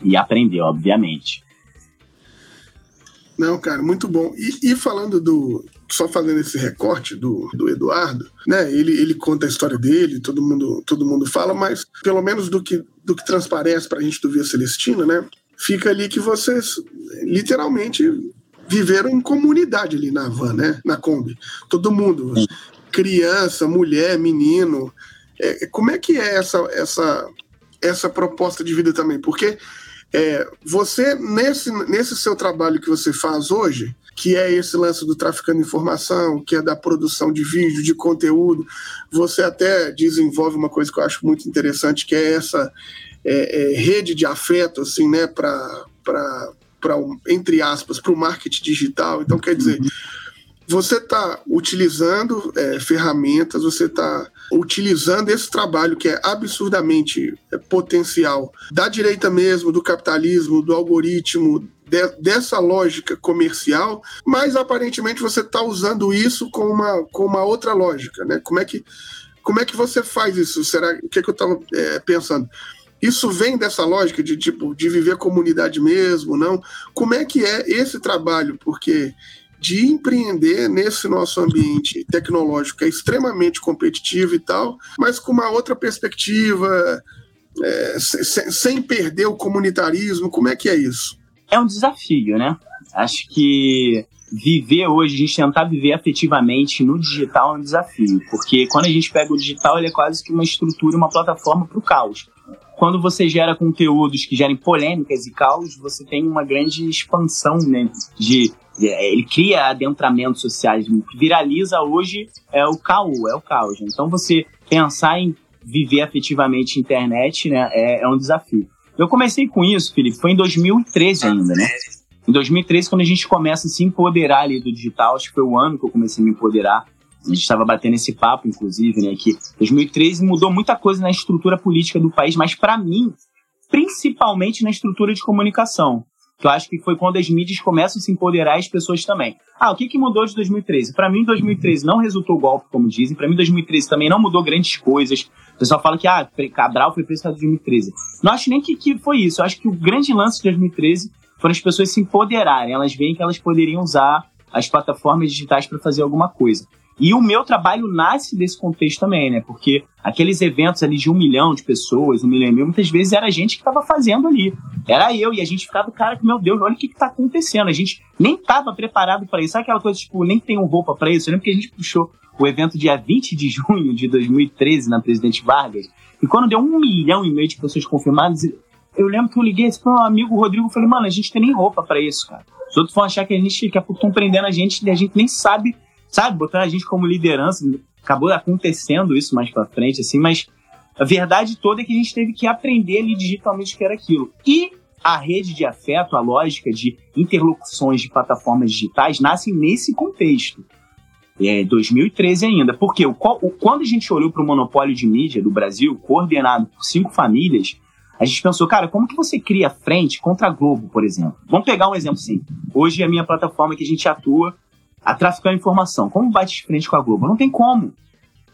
E aprender, obviamente. Não, cara, muito bom. E, e, falando do. Só fazendo esse recorte do, do Eduardo, né? Ele, ele conta a história dele, todo mundo, todo mundo fala, mas pelo menos do que, do que transparece pra gente do Via Celestina, né? Fica ali que vocês literalmente viveram em comunidade ali na van, né? Na Kombi. Todo mundo criança, mulher, menino. É, como é que é essa, essa, essa proposta de vida também? Porque é, você, nesse, nesse seu trabalho que você faz hoje, que é esse lance do traficando informação, que é da produção de vídeo, de conteúdo, você até desenvolve uma coisa que eu acho muito interessante, que é essa é, é, rede de afeto, assim, né, para, entre aspas, para o marketing digital. Então, quer dizer. Uhum você está utilizando é, ferramentas, você está utilizando esse trabalho que é absurdamente é, potencial da direita mesmo, do capitalismo, do algoritmo, de, dessa lógica comercial, mas aparentemente você está usando isso com uma, com uma outra lógica, né? Como é que, como é que você faz isso? Será o que, é que eu estava é, pensando? Isso vem dessa lógica de tipo de viver comunidade mesmo, não? Como é que é esse trabalho? Porque de empreender nesse nosso ambiente tecnológico que é extremamente competitivo e tal, mas com uma outra perspectiva, é, sem, sem perder o comunitarismo. Como é que é isso? É um desafio, né? Acho que viver hoje, a gente tentar viver afetivamente no digital é um desafio, porque quando a gente pega o digital, ele é quase que uma estrutura, uma plataforma para o caos. Quando você gera conteúdos que gerem polêmicas e caos, você tem uma grande expansão né, de ele cria adentramentos sociais, o que viraliza hoje é o caos, é o caos. Né? Então você pensar em viver afetivamente internet, né, é, é, um desafio. Eu comecei com isso, Felipe, foi em 2013 ainda, né? Em 2013, quando a gente começa a se empoderar ali do digital, acho que foi o ano que eu comecei a me empoderar. A gente estava batendo esse papo, inclusive, né? Que 2013 mudou muita coisa na estrutura política do país, mas para mim, principalmente na estrutura de comunicação que eu acho que foi quando as mídias começam a se empoderar as pessoas também. Ah, o que, que mudou de 2013? Para mim, 2013 não resultou golpe, como dizem. Para mim, 2013 também não mudou grandes coisas. O pessoal fala que ah, Cabral foi preso em 2013. Não acho nem que, que foi isso. Eu acho que o grande lance de 2013 foram as pessoas se empoderarem. Elas veem que elas poderiam usar as plataformas digitais para fazer alguma coisa. E o meu trabalho nasce desse contexto também, né? Porque aqueles eventos ali de um milhão de pessoas, um milhão e mil, muitas vezes era a gente que estava fazendo ali. Era eu, e a gente ficava, cara, meu Deus, olha o que, está acontecendo. A gente nem estava preparado para isso. Sabe aquela coisa, tipo, nem tenho roupa para isso? Eu lembro que a gente puxou o evento dia 20 de junho de 2013 na Presidente Vargas, e quando deu um milhão e meio de pessoas confirmadas, eu lembro que eu liguei para um amigo Rodrigo e falei, mano, a gente tem nem roupa para isso, cara. Os outros vão achar que a gente, que estão prendendo a gente e a gente nem sabe sabe, botando a gente como liderança. Acabou acontecendo isso mais pra frente, assim, mas a verdade toda é que a gente teve que aprender ali digitalmente o que era aquilo. E a rede de afeto, a lógica de interlocuções de plataformas digitais nasce nesse contexto. É 2013 ainda. Porque o, o, quando a gente olhou para o monopólio de mídia do Brasil, coordenado por cinco famílias, a gente pensou, cara, como que você cria frente contra a Globo, por exemplo? Vamos pegar um exemplo sim. Hoje a minha plataforma que a gente atua, a traficar informação. Como bate de frente com a Globo? Não tem como.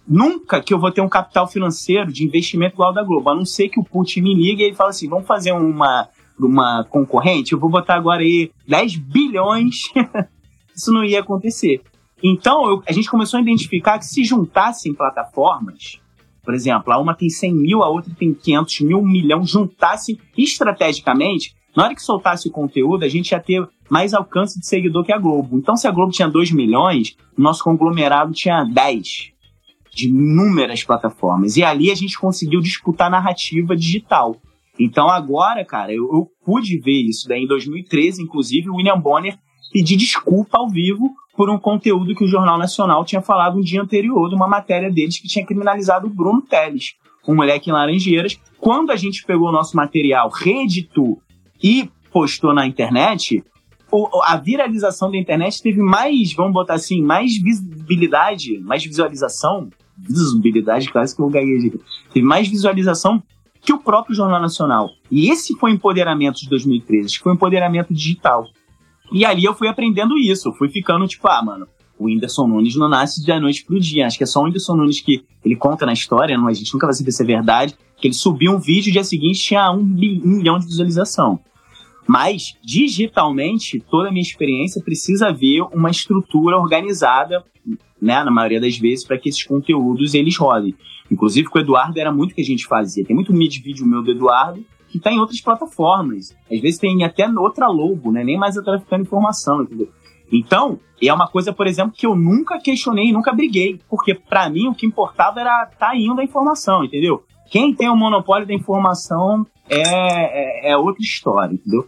Nunca que eu vou ter um capital financeiro de investimento igual da Globo, a não ser que o Putin me ligue e ele fala assim: vamos fazer uma, uma concorrente, eu vou botar agora aí 10 bilhões. Isso não ia acontecer. Então eu, a gente começou a identificar que se juntassem plataformas, por exemplo, a uma tem 100 mil, a outra tem 500 mil, um milhão, juntassem estrategicamente, na hora que soltasse o conteúdo, a gente ia ter mais alcance de seguidor que a Globo. Então, se a Globo tinha 2 milhões, o nosso conglomerado tinha 10 de inúmeras plataformas. E ali a gente conseguiu disputar a narrativa digital. Então agora, cara, eu, eu pude ver isso. Daí em 2013, inclusive, o William Bonner pedir desculpa ao vivo por um conteúdo que o Jornal Nacional tinha falado um dia anterior, de uma matéria deles que tinha criminalizado o Bruno Teles, um moleque em Laranjeiras. Quando a gente pegou o nosso material, reeditou e postou na internet, a viralização da internet teve mais, vamos botar assim, mais visibilidade, mais visualização, visibilidade, quase que eu gaguejei, teve mais visualização que o próprio Jornal Nacional. E esse foi o empoderamento de 2013, foi o empoderamento digital. E ali eu fui aprendendo isso, fui ficando tipo, ah, mano, o Whindersson Nunes não nasce da noite pro dia. Acho que é só o Whindersson Nunes que ele conta na história, não, a gente nunca vai saber se é verdade, que ele subiu um vídeo e dia seguinte tinha um, um milhão de visualização. Mas, digitalmente, toda a minha experiência precisa haver uma estrutura organizada, né, na maioria das vezes, para que esses conteúdos eles rodem. Inclusive, com o Eduardo era muito que a gente fazia. Tem muito mid vídeo meu do Eduardo que está em outras plataformas. Às vezes tem até outra logo, né? Nem mais a traficando informação, entendeu? Então, é uma coisa, por exemplo, que eu nunca questionei, nunca briguei, porque para mim o que importava era tá indo a informação, entendeu? Quem tem o monopólio da informação é, é, é outra história, entendeu?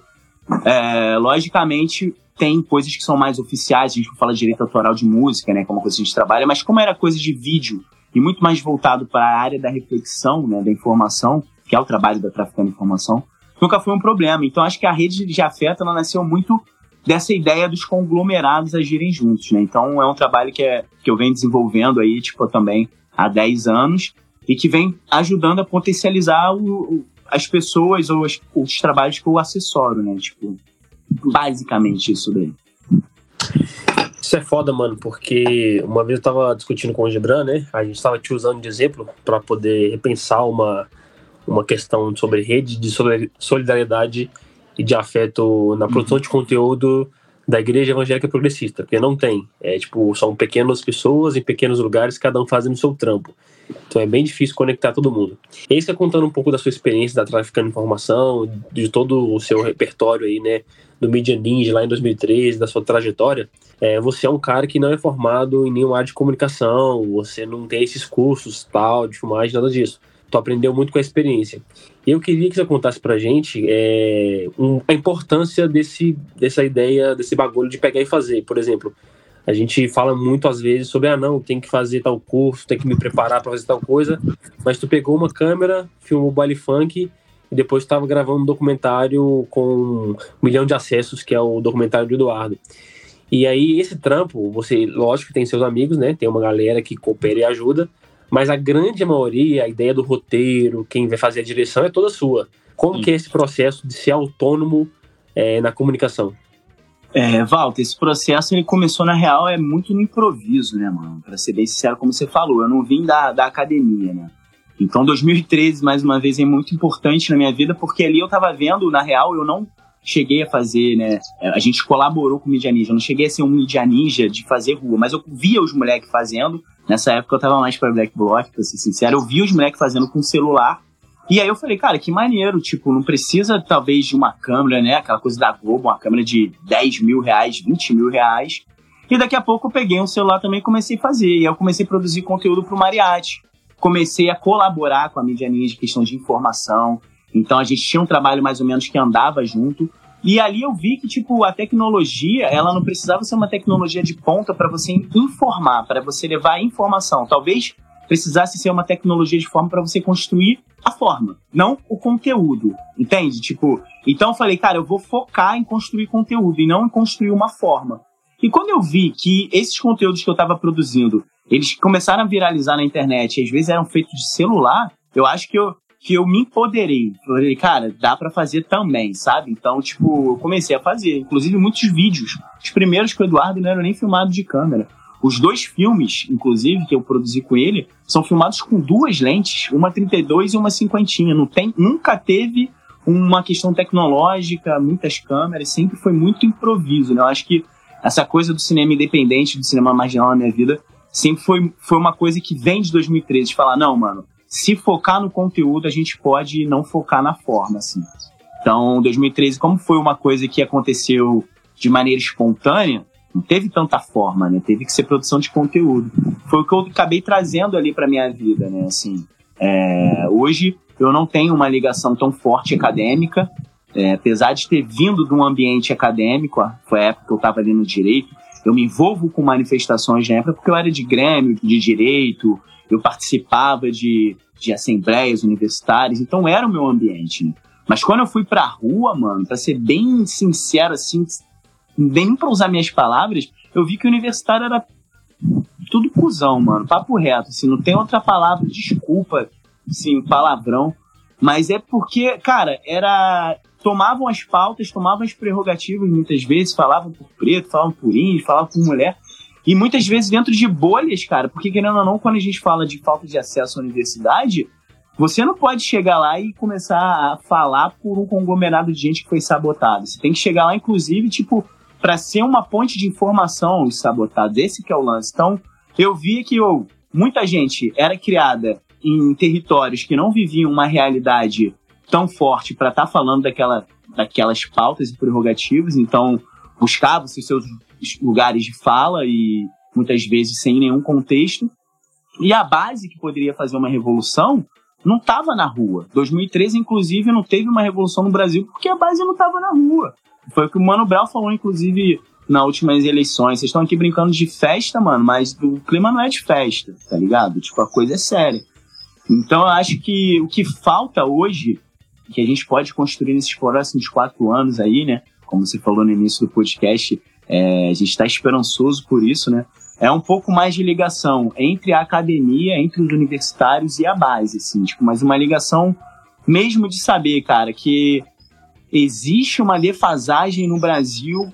É, logicamente, tem coisas que são mais oficiais, a gente fala de direito autoral de música, né, como coisa que a gente trabalha, mas como era coisa de vídeo e muito mais voltado para a área da reflexão, né, da informação, que é o trabalho da traficando informação, nunca foi um problema. Então acho que a rede de afeto ela nasceu muito dessa ideia dos conglomerados agirem juntos, né? Então é um trabalho que, é, que eu venho desenvolvendo aí, tipo, também há 10 anos e que vem ajudando a potencializar o, as pessoas ou as, os trabalhos que eu assessoro, né? Tipo, basicamente isso daí. Isso é foda, mano, porque uma vez eu tava discutindo com o Gibran, né? A gente tava te usando de exemplo para poder repensar uma, uma questão sobre rede de solidariedade e de afeto na produção de conteúdo da igreja evangélica progressista, porque não tem. É tipo, são pequenas pessoas em pequenos lugares, cada um fazendo seu trampo. Então é bem difícil conectar todo mundo. E aí você contando um pouco da sua experiência da traficando informação, de todo o seu repertório aí, né, do Media Ninja lá em 2013, da sua trajetória, é, você é um cara que não é formado em nenhuma área de comunicação, você não tem esses cursos, tal, de filmagem, nada disso. Tu aprendeu muito com a experiência. E eu queria que você contasse pra gente é, um, a importância desse, dessa ideia, desse bagulho de pegar e fazer. Por exemplo, a gente fala muito às vezes sobre, ah, não, tem que fazer tal curso, tem que me preparar para fazer tal coisa, mas tu pegou uma câmera, filmou o baile funk e depois estava gravando um documentário com um milhão de acessos, que é o documentário do Eduardo. E aí, esse trampo, você, lógico, tem seus amigos, né? Tem uma galera que coopera e ajuda, mas a grande maioria, a ideia do roteiro, quem vai fazer a direção é toda sua. Como Sim. que é esse processo de ser autônomo é, na comunicação? É, Walter, esse processo ele começou na real é muito no improviso, né, mano? Pra ser bem sincero, como você falou, eu não vim da, da academia, né? Então 2013, mais uma vez, é muito importante na minha vida, porque ali eu tava vendo, na real, eu não cheguei a fazer, né? A gente colaborou com o Media Ninja, eu não cheguei a ser um Media Ninja de fazer rua, mas eu via os moleques fazendo. Nessa época eu tava mais pra Black Block, pra ser sincero. Eu via os moleques fazendo com celular e aí eu falei, cara, que maneiro, tipo, não precisa talvez de uma câmera, né? Aquela coisa da Globo, uma câmera de 10 mil reais, 20 mil reais. E daqui a pouco eu peguei um celular também e comecei a fazer. E aí eu comecei a produzir conteúdo pro Mariachi. Comecei a colaborar com a Mídia Ninja, questão de informação. Então a gente tinha um trabalho mais ou menos que andava junto. E ali eu vi que, tipo, a tecnologia, ela não precisava ser uma tecnologia de ponta para você informar, para você levar informação. Talvez precisasse ser uma tecnologia de forma para você construir a forma, não o conteúdo, entende? Tipo, então eu falei, cara, eu vou focar em construir conteúdo e não em construir uma forma. E quando eu vi que esses conteúdos que eu estava produzindo, eles começaram a viralizar na internet, e às vezes eram feitos de celular, eu acho que eu, que eu me empoderei. Falei, cara, dá para fazer também, sabe? Então, tipo, eu comecei a fazer. Inclusive, muitos vídeos. Os primeiros com o Eduardo não eram nem filmados de câmera. Os dois filmes, inclusive, que eu produzi com ele, são filmados com duas lentes, uma 32 e uma cinquentinha. Não tem, nunca teve uma questão tecnológica, muitas câmeras, sempre foi muito improviso, né? Eu acho que essa coisa do cinema independente, do cinema marginal na minha vida, sempre foi, foi uma coisa que vem de 2013, de falar, não, mano, se focar no conteúdo, a gente pode não focar na forma, assim. Então, 2013, como foi uma coisa que aconteceu de maneira espontânea, não teve tanta forma, né? Teve que ser produção de conteúdo. Foi o que eu acabei trazendo ali para minha vida, né? Assim, é, hoje eu não tenho uma ligação tão forte acadêmica, é, apesar de ter vindo de um ambiente acadêmico, foi a época que eu estava ali no direito, eu me envolvo com manifestações na época porque eu era de grêmio, de direito, eu participava de, de assembleias universitárias, então era o meu ambiente. Né? Mas quando eu fui pra rua, mano, pra ser bem sincero, assim, bem pra usar minhas palavras, eu vi que o universitário era tudo cuzão, mano, papo reto, assim, não tem outra palavra, desculpa, assim, palavrão, mas é porque, cara, era tomavam as pautas, tomavam as prerrogativas muitas vezes, falavam por preto, falavam por índio, falavam por mulher. E muitas vezes dentro de bolhas, cara, porque querendo ou não, quando a gente fala de falta de acesso à universidade, você não pode chegar lá e começar a falar por um conglomerado de gente que foi sabotado. Você tem que chegar lá, inclusive, tipo, para ser uma ponte de informação os sabotados. Esse que é o lance. Então, eu vi que oh, muita gente era criada em territórios que não viviam uma realidade tão forte para estar tá falando daquela, daquelas pautas e prerrogativas, então buscavam -se seus lugares de fala e muitas vezes sem nenhum contexto. E a base que poderia fazer uma revolução não estava na rua. 2013, inclusive, não teve uma revolução no Brasil porque a base não estava na rua. Foi o que o Mano Brown falou, inclusive, nas últimas eleições. Vocês estão aqui brincando de festa, mano, mas o clima não é de festa, tá ligado? Tipo, a coisa é séria. Então eu acho que o que falta hoje que a gente pode construir nesses próximos quatro anos aí, né? Como você falou no início do podcast, é, a gente está esperançoso por isso, né? É um pouco mais de ligação entre a academia, entre os universitários e a base, assim, tipo, mas uma ligação mesmo de saber, cara, que existe uma defasagem no Brasil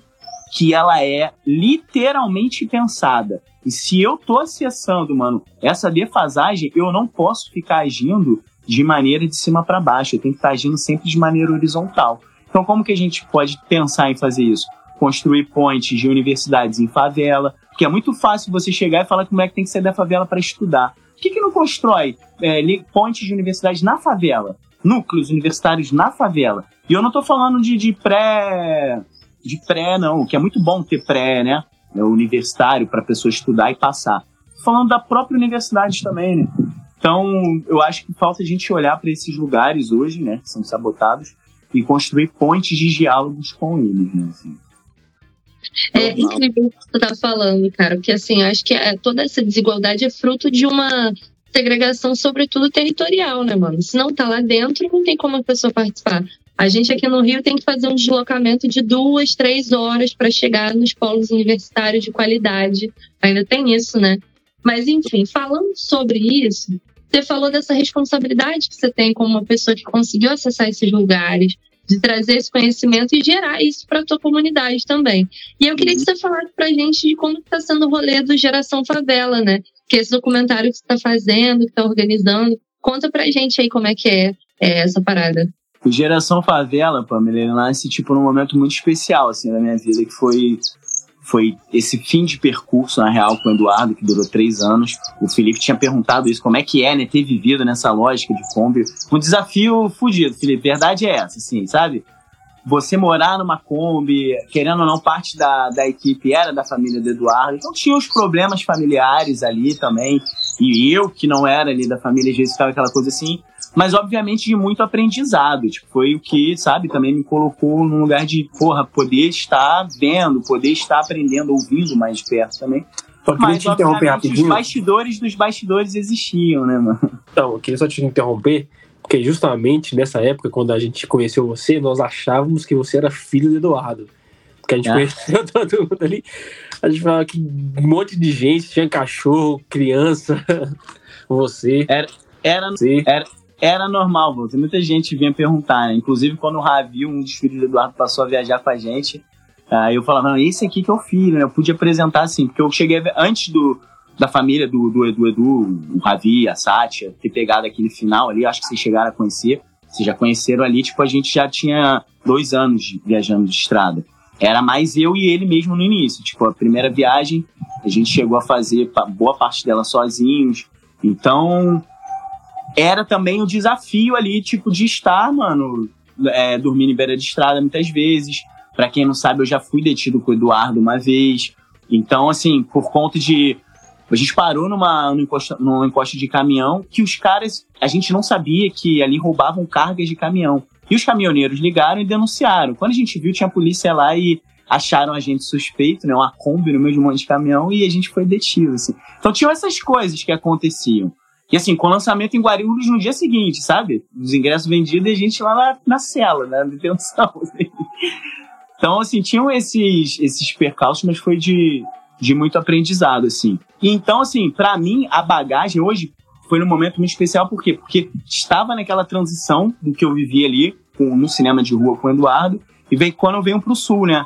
que ela é literalmente pensada. E se eu tô acessando, mano, essa defasagem, eu não posso ficar agindo de maneira de cima para baixo, eu tenho que estar agindo sempre de maneira horizontal. Então, como que a gente pode pensar em fazer isso? Construir pontes de universidades em favela, porque é muito fácil você chegar e falar que o moleque tem que sair da favela para estudar. Por que, que não constrói é, pontes de universidades na favela? Núcleos universitários na favela? E eu não estou falando de, de pré. de pré, não, que é muito bom ter pré, né? É, universitário para a pessoa estudar e passar. Tô falando da própria universidade também, né? Então, eu acho que falta a gente olhar para esses lugares hoje, né, que são sabotados, e construir pontes de diálogos com eles, né, assim. É incrível o que você tá falando, cara, porque assim, acho que é, toda essa desigualdade é fruto de uma segregação, sobretudo territorial, né, mano? Se não tá lá dentro, não tem como a pessoa participar. A gente aqui no Rio tem que fazer um deslocamento de duas, três horas para chegar nos polos universitários de qualidade. Ainda tem isso, né? Mas, enfim, falando sobre isso, você falou dessa responsabilidade que você tem como uma pessoa que conseguiu acessar esses lugares, de trazer esse conhecimento e gerar isso para a tua comunidade também. E eu queria que você falasse para a gente de como está sendo o rolê do Geração Favela, né? Que esse documentário que você está fazendo, que está organizando, conta para a gente aí como é que é, é essa parada. O Geração Favela, Pamela, ele nasce tipo num momento muito especial assim na minha vida, que foi foi esse fim de percurso, na real, com o Eduardo, que durou três anos. O Felipe tinha perguntado isso, como é que é, né, ter vivido nessa lógica de Kombi. Um desafio fudido, Felipe. Verdade é essa, assim, sabe? Você morar numa Kombi, querendo ou não, parte da, da equipe era da família do Eduardo. Então tinha os problemas familiares ali também. E eu, que não era ali da família, às vezes ficava aquela coisa assim mas obviamente de muito aprendizado. Tipo, foi o que, sabe, também me colocou num lugar de, porra, poder estar vendo, poder estar aprendendo, ouvindo mais de perto também. Só queria Mas, te interromper rapidinho. Os bastidores dos bastidores existiam, né, mano? Então, eu queria só te interromper, porque justamente nessa época, quando a gente conheceu você, nós achávamos que você era filho do Eduardo. Porque a gente é. conheceu todo mundo ali. A gente falava que um monte de gente, tinha cachorro, criança, você. Era, era, era, era normal, Walter. Muita gente vinha perguntar, né? Inclusive, quando o Ravi, um dos filhos do Eduardo, passou a viajar com a gente, aí eu falava, não, esse aqui que é o filho, né? Eu podia apresentar assim, porque eu cheguei antes do, da família do, do Edu Edu, o Ravi, a Sátia, ter pegado aquele final ali, acho que vocês chegaram a conhecer. Vocês já conheceram ali, tipo, a gente já tinha dois anos viajando de estrada. Era mais eu e ele mesmo no início. Tipo, a primeira viagem, a gente chegou a fazer boa parte dela sozinhos. Então, era também o desafio ali, tipo, de estar, mano, é, dormindo em beira de estrada muitas vezes. Para quem não sabe, eu já fui detido com o Eduardo uma vez. Então, assim, por conta de. A gente parou numa, num, encosto, num encosto de caminhão que os caras. A gente não sabia que ali roubavam cargas de caminhão. E os caminhoneiros ligaram e denunciaram. Quando a gente viu, tinha a polícia lá e acharam a gente suspeito, né? Uma Kombi no meio de um monte de caminhão e a gente foi detido, assim. Então tinham essas coisas que aconteciam. E assim, com o lançamento em Guarulhos no dia seguinte, sabe? Os ingressos vendidos e a gente lá na, na cela, né? Na detenção. Assim. Então, assim, tinham esses, esses percalços, mas foi de, de muito aprendizado, assim. Então, assim, para mim, a bagagem hoje foi num momento muito especial, por quê? Porque estava naquela transição do que eu vivi ali com, no cinema de rua com o Eduardo, e veio quando eu venho pro sul, né?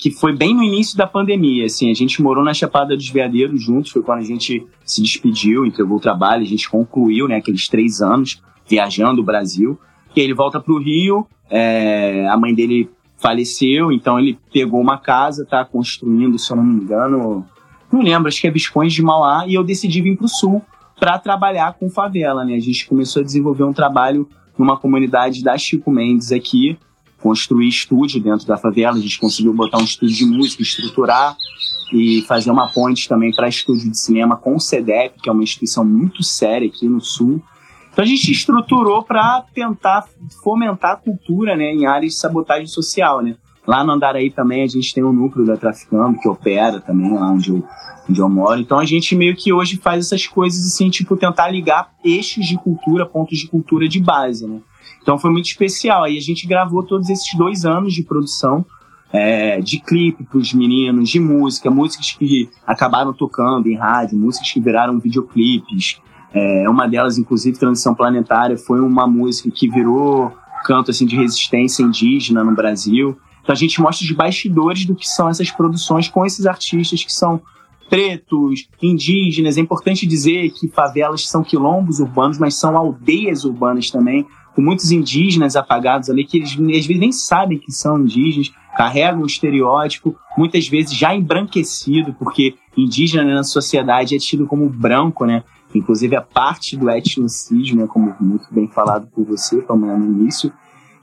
que foi bem no início da pandemia, assim, a gente morou na Chapada dos Veadeiros juntos, foi quando a gente se despediu, entregou o trabalho, a gente concluiu, né, aqueles três anos viajando o Brasil, e aí ele volta pro Rio, é, a mãe dele faleceu, então ele pegou uma casa, tá construindo, se eu não me engano, não lembro, acho que é Visconde de Mauá, e eu decidi vir pro Sul para trabalhar com favela, né, a gente começou a desenvolver um trabalho numa comunidade da Chico Mendes aqui, construir estúdio dentro da favela. A gente conseguiu botar um estúdio de música, estruturar e fazer uma ponte também para estúdio de cinema com o CEDEP, que é uma instituição muito séria aqui no Sul. Então a gente estruturou para tentar fomentar a cultura né, em áreas de sabotagem social. Né? Lá no Andaraí também a gente tem um núcleo da Traficando, que opera também lá onde eu, onde eu moro. Então a gente meio que hoje faz essas coisas assim, tipo, tentar ligar eixos de cultura, pontos de cultura de base, né? Então foi muito especial. Aí a gente gravou todos esses dois anos de produção é, de clipe para os meninos, de música, músicas que acabaram tocando em rádio, músicas que viraram videoclipes. É, uma delas, inclusive, Transição Planetária, foi uma música que virou canto assim de resistência indígena no Brasil. Então a gente mostra os bastidores do que são essas produções com esses artistas que são pretos, indígenas. É importante dizer que favelas são quilombos urbanos, mas são aldeias urbanas também com muitos indígenas apagados ali, que eles às vezes nem sabem que são indígenas, carregam um estereótipo, muitas vezes já embranquecido, porque indígena na sociedade é tido como branco, né? Inclusive a parte do etnocídio, né? Como muito bem falado por você, Pamela, no início.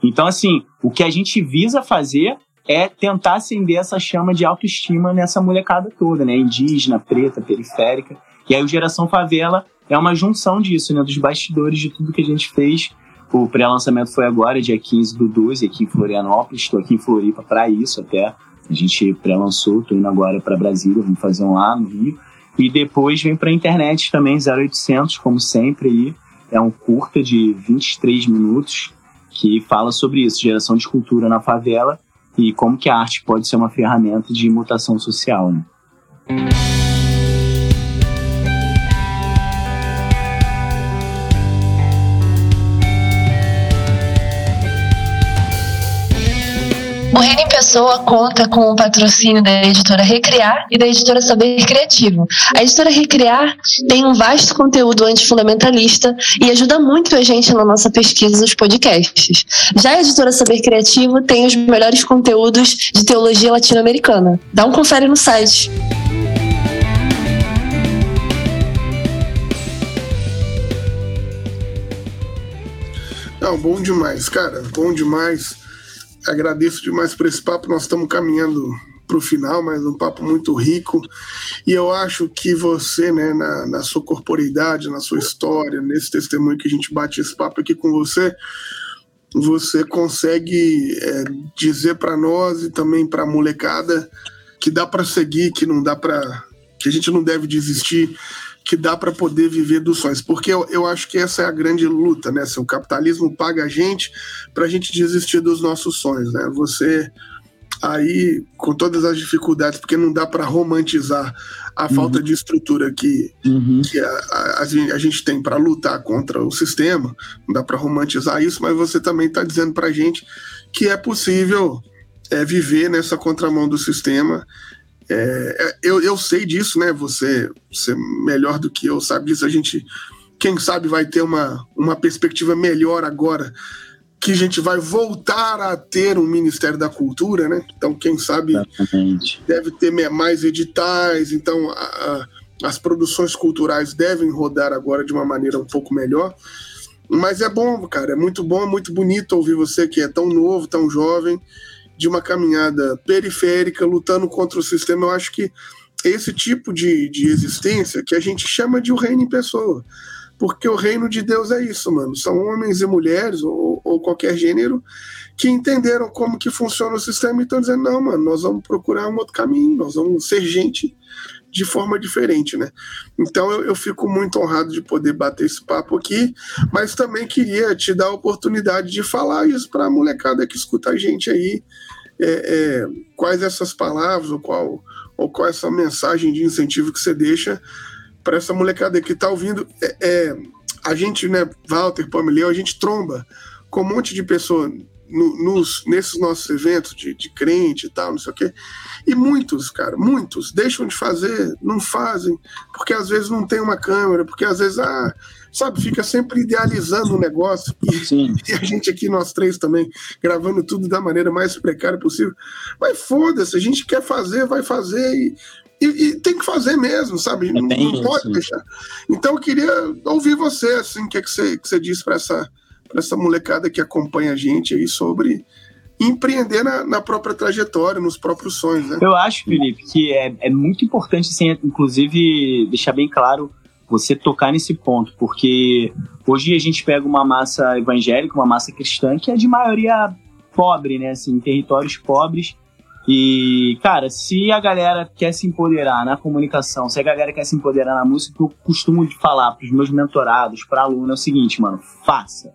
Então, assim, o que a gente visa fazer é tentar acender essa chama de autoestima nessa molecada toda, né? Indígena, preta, periférica. E aí o Geração Favela é uma junção disso, né? Dos bastidores de tudo que a gente fez o pré-lançamento foi agora, dia 15 do 12, aqui em Florianópolis. Estou aqui em Floripa para isso até. A gente pré-lançou, estou indo agora para Brasília, vamos fazer um lá no Rio. E depois vem para a internet também, 0800, como sempre aí. É um curta de 23 minutos que fala sobre isso, geração de cultura na favela e como que a arte pode ser uma ferramenta de mutação social, né? O Reino em Pessoa conta com o patrocínio da editora Recriar e da editora Saber Criativo. A editora Recriar tem um vasto conteúdo antifundamentalista e ajuda muito a gente na nossa pesquisa dos podcasts. Já a editora Saber Criativo tem os melhores conteúdos de teologia latino-americana. Dá um confere no site. Não, bom demais, cara, bom demais agradeço demais por esse papo. Nós estamos caminhando para o final, mas um papo muito rico. E eu acho que você, né, na, na sua corporeidade, na sua história, nesse testemunho que a gente bate esse papo aqui com você, você consegue é, dizer para nós e também para a molecada que dá para seguir, que não dá para, que a gente não deve desistir, que dá para poder viver dos sonhos. Porque eu, eu acho que essa é a grande luta, né? Se o capitalismo paga a gente para a gente desistir dos nossos sonhos, né? Você aí com todas as dificuldades, porque não dá para romantizar a uhum. falta de estrutura que, uhum. que a, a, a, gente tem para lutar contra o sistema, não dá para romantizar isso, mas você também está dizendo para a gente que é possível é, viver nessa contramão do sistema. É, é, eu, eu sei disso, né? Você, você melhor do que eu sabe disso. A gente, quem sabe, vai ter uma, uma perspectiva melhor agora que a gente vai voltar a ter um Ministério da Cultura, né? Então, quem sabe Exatamente. deve ter mais editais, então a, a, as produções culturais devem rodar agora de uma maneira um pouco melhor. Mas é bom, cara, é muito bom, é muito bonito ouvir você que é tão novo, tão jovem, de uma caminhada periférica, lutando contra o sistema. Eu acho que esse tipo de, de existência que a gente chama de o reino em pessoa porque o reino de Deus é isso, mano. São homens e mulheres, ou, ou qualquer gênero, que entenderam como que funciona o sistema e estão dizendo, não, mano, nós vamos procurar um outro caminho, nós vamos ser gente de forma diferente, né? Então eu, eu, fico muito honrado de poder bater esse papo aqui, mas também queria te dar a oportunidade de falar isso para a molecada que escuta a gente aí, é, é, quais essas palavras ou qual ou qual essa mensagem de incentivo que você deixa para essa molecada que está ouvindo. É, é, a gente, né, Walter, Pamela, a gente tromba com um monte de pessoa no, nos, nesses nossos eventos de, de crente e tal, não sei o quê. E muitos, cara, muitos deixam de fazer, não fazem, porque às vezes não tem uma câmera, porque às vezes, ah, sabe, fica sempre idealizando o negócio. E, e, a gente aqui, nós três também, gravando tudo da maneira mais precária possível. Mas foda-se, a gente quer fazer, vai fazer e e, e, tem que fazer mesmo, sabe? É não, não pode deixar. Então eu queria ouvir você, assim, o que, é que você, que você diz para essa, essa molecada que acompanha a gente aí sobre empreender na, na, própria trajetória, nos próprios sonhos, né? Eu acho, Felipe, que é, é muito importante, assim, inclusive, deixar bem claro você tocar nesse ponto, porque hoje a gente pega uma massa evangélica, uma massa cristã, que é de maioria pobre, né, assim, territórios pobres, e, cara, se a galera quer se empoderar na comunicação, se a galera quer se empoderar na música, eu costumo falar pros meus mentorados, pra aluno, é o seguinte, mano, faça.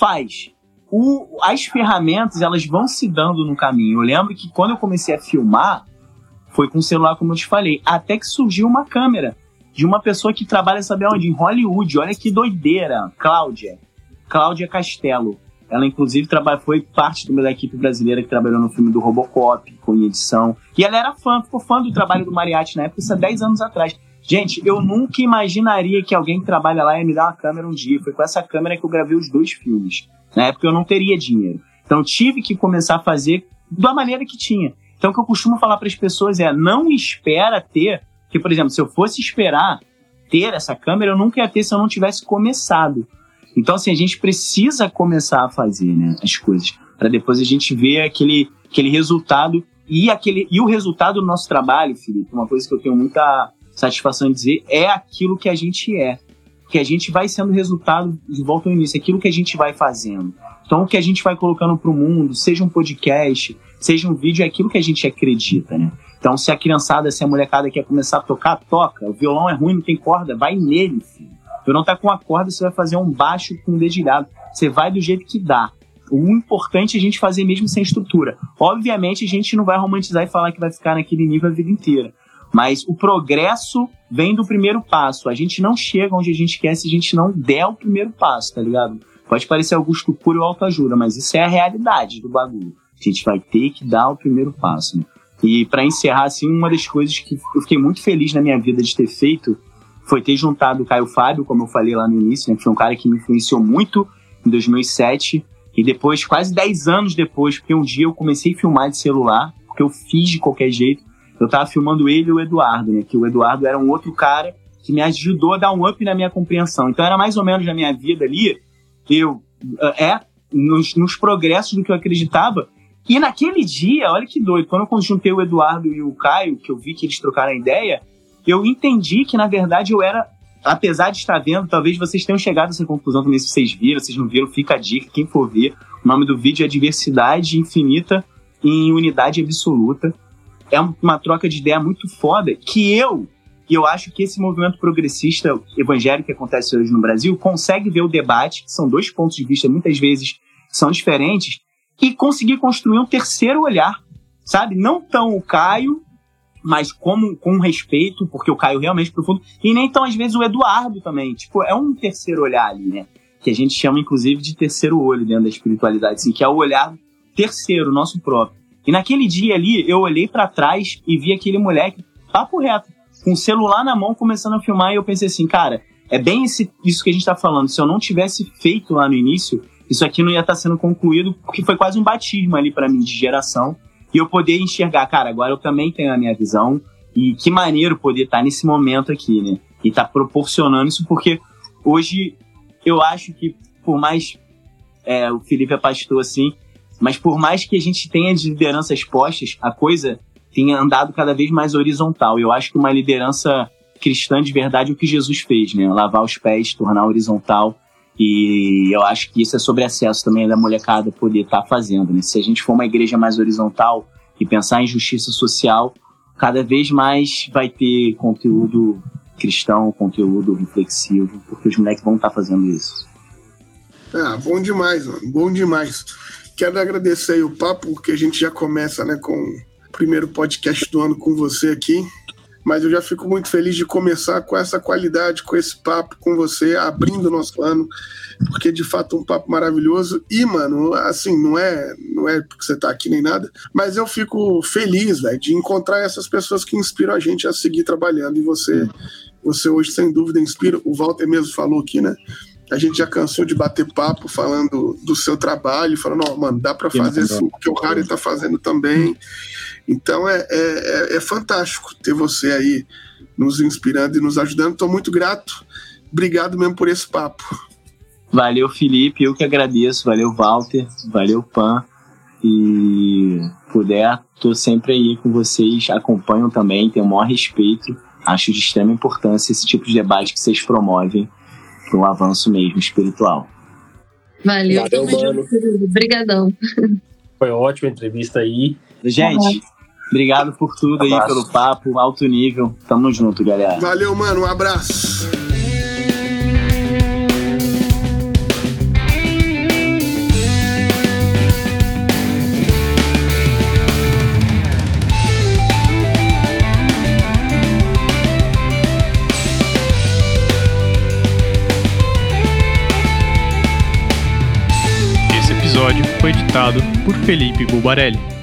Faz. O, as ferramentas, elas vão se dando no caminho. Eu lembro que quando eu comecei a filmar, foi com o celular, como eu te falei, até que surgiu uma câmera de uma pessoa que trabalha, sabe onde? Em Hollywood. Olha que doideira. Cláudia. Cláudia Castelo. Ela, inclusive, trabalha, foi parte da equipe brasileira que trabalhou no filme do Robocop, com edição. E ela era fã, ficou fã do trabalho do Mariachi na época, isso há 10 anos atrás. Gente, eu nunca imaginaria que alguém que trabalha lá ia me dar uma câmera um dia. Foi com essa câmera que eu gravei os dois filmes. Na época eu não teria dinheiro. Então tive que começar a fazer da maneira que tinha. Então o que eu costumo falar para as pessoas é: não espera ter. Que, por exemplo, se eu fosse esperar ter essa câmera, eu nunca ia ter se eu não tivesse começado. Então, assim, a gente precisa começar a fazer né, as coisas, para depois a gente ver aquele, aquele resultado. E, aquele, e o resultado do nosso trabalho, Felipe, uma coisa que eu tenho muita satisfação em dizer, é aquilo que a gente é. Que a gente vai sendo resultado, de volta ao início, aquilo que a gente vai fazendo. Então, o que a gente vai colocando para o mundo, seja um podcast, seja um vídeo, é aquilo que a gente acredita, né? Então, se a criançada, se a molecada quer começar a tocar, toca. O violão é ruim, não tem corda, vai nele, filho. Tu não tá com a corda, você vai fazer um baixo com um dedilhado. Você vai do jeito que dá. O importante é a gente fazer mesmo sem estrutura. Obviamente, a gente não vai romantizar e falar que vai ficar naquele nível a vida inteira. Mas o progresso vem do primeiro passo. A gente não chega onde a gente quer se a gente não der o primeiro passo, tá ligado? Pode parecer Augusto puro ou autoajuda, mas isso é a realidade do bagulho. A gente vai ter que dar o primeiro passo. Né? E para encerrar, assim, uma das coisas que eu fiquei muito feliz na minha vida de ter feito foi ter juntado o Caio Fábio, como eu falei lá no início, né, que foi um cara que me influenciou muito em 2007. E depois, quase 10 anos depois, porque um dia eu comecei a filmar de celular, porque eu fiz de qualquer jeito. Eu tava filmando ele e o Eduardo, né? Que o Eduardo era um outro cara que me ajudou a dar um up na minha compreensão. Então era mais ou menos na minha vida ali, eu, é, nos, nos progressos do que eu acreditava. E naquele dia, olha que doido, quando eu juntei o Eduardo e o Caio, que eu vi que eles trocaram a ideia, eu entendi que, na verdade, eu era. Apesar de estar vendo, talvez vocês tenham chegado a essa conclusão também, se vocês viram, vocês não viram, fica a dica, quem for ver. O nome do vídeo é Diversidade Infinita em Unidade Absoluta. É uma troca de ideia muito foda que eu, e eu acho que esse movimento progressista evangélico que acontece hoje no Brasil, consegue ver o debate, que são dois pontos de vista muitas vezes são diferentes, e conseguir construir um terceiro olhar sabe? Não tão o Caio, mas como, com respeito, porque o Caio realmente é profundo, e nem tão às vezes o Eduardo também. Tipo, é um terceiro olhar ali, né? Que a gente chama inclusive de terceiro olho dentro da espiritualidade, assim, que é o olhar terceiro, nosso próprio. E naquele dia ali, eu olhei para trás e vi aquele moleque, papo reto, com o celular na mão, começando a filmar, e eu pensei assim, cara, é bem esse, isso que a gente tá falando. Se eu não tivesse feito lá no início, isso aqui não ia estar tá sendo concluído, porque foi quase um batismo ali para mim de geração. E eu poder enxergar, cara, agora eu também tenho a minha visão. E que maneiro poder estar tá nesse momento aqui, né? E tá proporcionando isso, porque hoje eu acho que, por mais. É, o Felipe é pastor assim, mas por mais que a gente tenha de lideranças postas, a coisa tenha andado cada vez mais horizontal. Eu acho que uma liderança cristã de verdade é o que Jesus fez, né? Lavar os pés, tornar horizontal. E eu acho que isso é sobre acesso também da molecada poder estar tá fazendo, né? Se a gente for uma igreja mais horizontal e pensar em justiça social, cada vez mais vai ter conteúdo cristão, conteúdo reflexivo, porque os moleques vão estar tá fazendo isso. Ah, bom demais, mano. Bom demais. Quero agradecer aí o papo, porque a gente já começa né, com o primeiro podcast do ano com você aqui. Mas eu já fico muito feliz de começar com essa qualidade, com esse papo com você, abrindo o nosso ano, porque de fato é um papo maravilhoso. E, mano, assim, não é, não é porque você tá aqui nem nada, mas eu fico feliz, velho, de encontrar essas pessoas que inspiram a gente a seguir trabalhando. E você, você hoje, sem dúvida, inspira. O Walter mesmo falou aqui, né? A gente já cansou de bater papo falando do seu trabalho, falando, ó, oh, mano, dá para fazer isso que o Harry tá fazendo também. Então é, é, é, é fantástico ter você aí nos inspirando e nos ajudando. Estou muito grato. Obrigado mesmo por esse papo. Valeu, Felipe. Eu que agradeço. Valeu, Walter. Valeu, Pan. E puder, estou sempre aí com vocês. Acompanham também, tenho o maior respeito. Acho de extrema importância esse tipo de debate que vocês promovem para um avanço mesmo espiritual. Valeu, Valeu mano. Obrigadão. Foi ótima a entrevista aí. Gente, obrigado por tudo aí, pelo papo, alto nível. Tamo junto, galera. Valeu, mano. Um abraço. Foi editado por Felipe Bulbarelli.